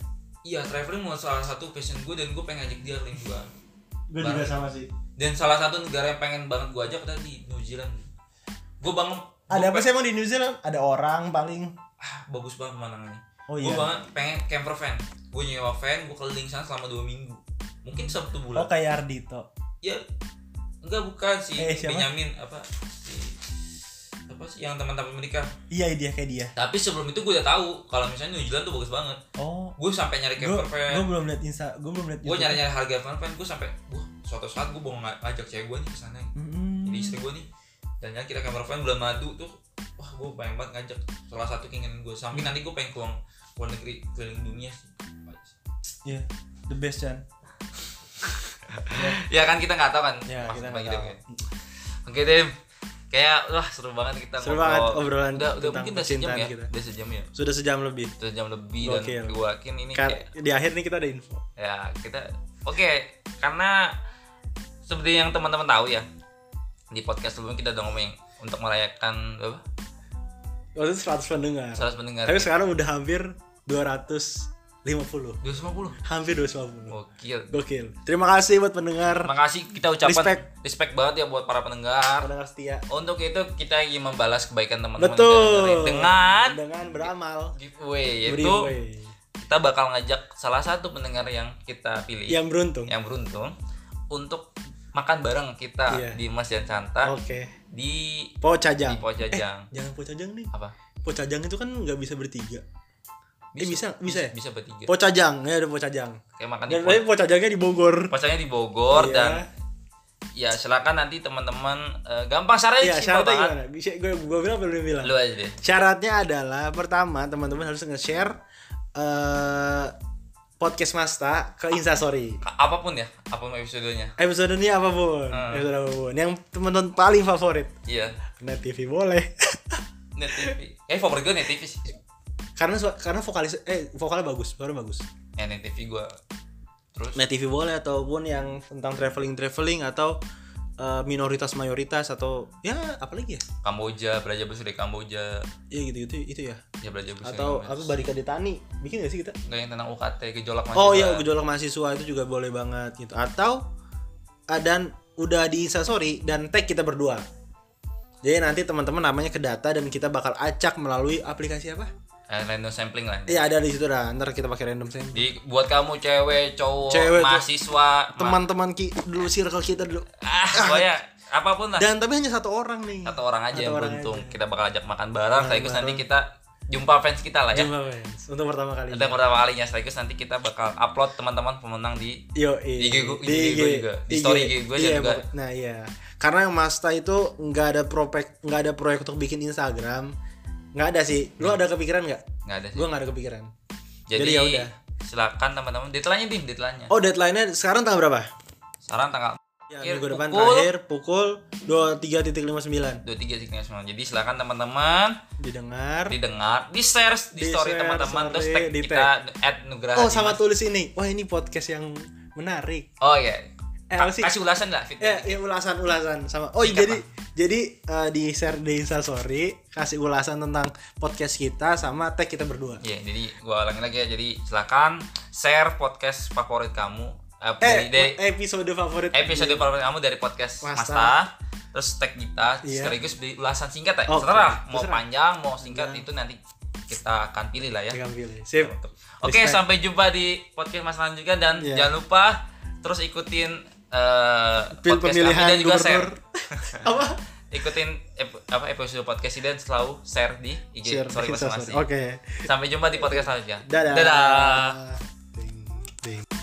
iya traveling mau salah satu passion gue dan gue pengen ngajak dia dunia gue juga sama sih. Dan salah satu negara yang pengen banget gue ajak tadi New Zealand. Gue banget ada apa sih emang di New Zealand? Ada orang paling. Ah, bagus banget pemandangannya. Oh gue iya. banget pengen camper van. Gue nyewa van gue keliling sana selama dua minggu. Mungkin satu bulan. Oh kayak Ardito ya enggak bukan si Eh, siapa? Benyamin apa si apa sih? Yang teman-teman menikah. Iya dia kayak dia. Tapi sebelum itu gue udah tahu kalau misalnya New Zealand tuh bagus banget. Oh. Gue sampai nyari gue camper gue van belum liat insta gue belum liat gue nyari nyari harga camper van gue sampai gue suatu saat gue mau ng- ngajak cewek gue nih ke sana Hmm. jadi istri gue nih dan ya kita camper van bulan madu tuh wah gue pengen banget ngajak. Salah satu keinginan gue samping nanti gue pengen keluar keluar negeri keliling dunia sih. Iya, the best Chan. [LAUGHS] ya kan kita nggak tahu kan Ya, kita nggak dia, tahu. kan. oke Dem kayak wah seru banget kita Seru ngobrol. banget obrolan udah udah mungkin udah sejam ya kita. udah sejam ya Sudah sejam lebih. udah sejam lebih Gokil. dan gue yakin ini Kan kayak di akhir nih kita ada info. ya kita oke karena seperti yang teman-teman tahu ya di podcast sebelumnya kita udah ngomong untuk merayakan apa Waktu itu 100 pendengar. 100 pendengar Tapi sekarang udah hampir 250. 250 Hampir 250. gokil Gokil. Terima kasih buat pendengar. makasih kita ucapkan Respect. respect, banget ya buat para pendengar Pendengar setia. untuk itu kita ingin membalas kebaikan teman-teman Betul. dengan dengan beramal. giveaway yaitu Giveaway. kita bakal ngajak salah satu pendengar yang kita pilih Yang beruntung. yang beruntung untuk makan bareng kita Iya. di Mas dan Santa Oke. di Pocajang. di Pojajang Jangan Pocajang nih. apa Pocajang itu kan nggak bisa bertiga. Eh, bisa- bisa ya? bisa bertiga Pocajang, ya ada Pocajang. kayak makan di Dan tapi Pocajangnya di Bogor. Pasarnya di Bogor Iya. dan ya silakan nanti teman-teman eh, gampang syaratnya simpel syaratnya banget gimana? Bisa gue gue bilang belum bilang? lu aja deh Syaratnya adalah pertama teman-teman harus nge-share eh podcast Masta ke Instastory. Apa pun ya apa pun episodenya Episode ini apa pun, Hmm. episode apa pun. Yang teman-teman paling favorit. iya Net TV boleh. [LAUGHS] net TV eh favorit gue net TV sih karena karena vokalis eh vokalnya bagus, suara bagus. ya TV gue terus Net TV boleh ataupun yang tentang traveling traveling atau eh, minoritas mayoritas atau ya apalagi ya? Kamboja belajar bahasa dari Kamboja Ya gitu gitu itu ya. ya belajar bahasa atau apa Barika Detani bikin gak sih kita Nggak yang tentang UKT gejolak oh mahasiswa. iya gejolak mahasiswa itu juga boleh banget gitu atau ah, dan udah di instastory dan tag kita berdua jadi nanti teman-teman namanya ke data dan kita bakal acak melalui aplikasi apa Eh, random sampling lah. Iya ada di situ dah. Ntar kita pakai random sampling. Di buat kamu cewek cowok Cewek, mahasiswa ma- teman-teman ki dulu circle kita dulu. Ah pokoknya apa pun lah. Dan tapi hanya satu orang nih. Satu orang aja Satu yang orang beruntung. aja. kita bakal ajak makan bareng sekaligus nanti kita jumpa fans kita lah ya. Jumpa, fans. untuk pertama kali Untuk pertama kalinya sekaligus nanti kita bakal upload teman-teman pemenang di Yo, Di IG gua- di IG gua juga. Di story IG gua iya, juga. Nah iya, karena Masta itu nggak ada proyek nggak ada proyek untuk bikin Instagram, nggak ada sih. Lu ada kepikiran nggak? nggak ada sih. Gua nggak ada kepikiran. Jadi, jadi ya udah. silakan teman-teman deadline-nya dim deadline-nya. Oh deadline-nya sekarang tanggal berapa? Sekarang tanggal Ya, minggu depan pukul- terakhir pukul 23.59 23 sih sembilan. Jadi silakan teman-teman didengar. didengar, di share di, Di story teman-teman terus tag kita add Nugraha Oh sama Dimas. tulis ini. Wah ini podcast yang menarik. Oh iya. Eh, apa sih? Kasih ulasan lah fit. Ya, ya ulasan ulasan sama. Oh Singkat jadi jadi eh, di share di Instastory kasih ulasan tentang podcast kita sama tag kita berdua. Iya, jadi gua ulangi lagi ya. Jadi silakan share podcast favorit kamu eh, Eh, dari, episode favorit episode favorit kamu dari podcast Masta. Masta. Terus tag kita Iya. sekaligus beri ulasan singkat ya. Oke, Terserah mau terserah. panjang, mau singkat Iya. itu nanti kita akan pilih lah ya. Jangan pilih. Sip. Oke, Respect. sampai jumpa di podcast Mas selanjutnya dan Iya. jangan lupa terus ikutin uh, pemilihan kami, dan juga gubernur. share. [LAUGHS] apa? Ikutin ep, apa episode podcast ini dan selalu share di IG share, story masing-masing. Oke. Okay. Sampai jumpa di podcast selanjutnya. Dadah. Dadah. Ding, ding.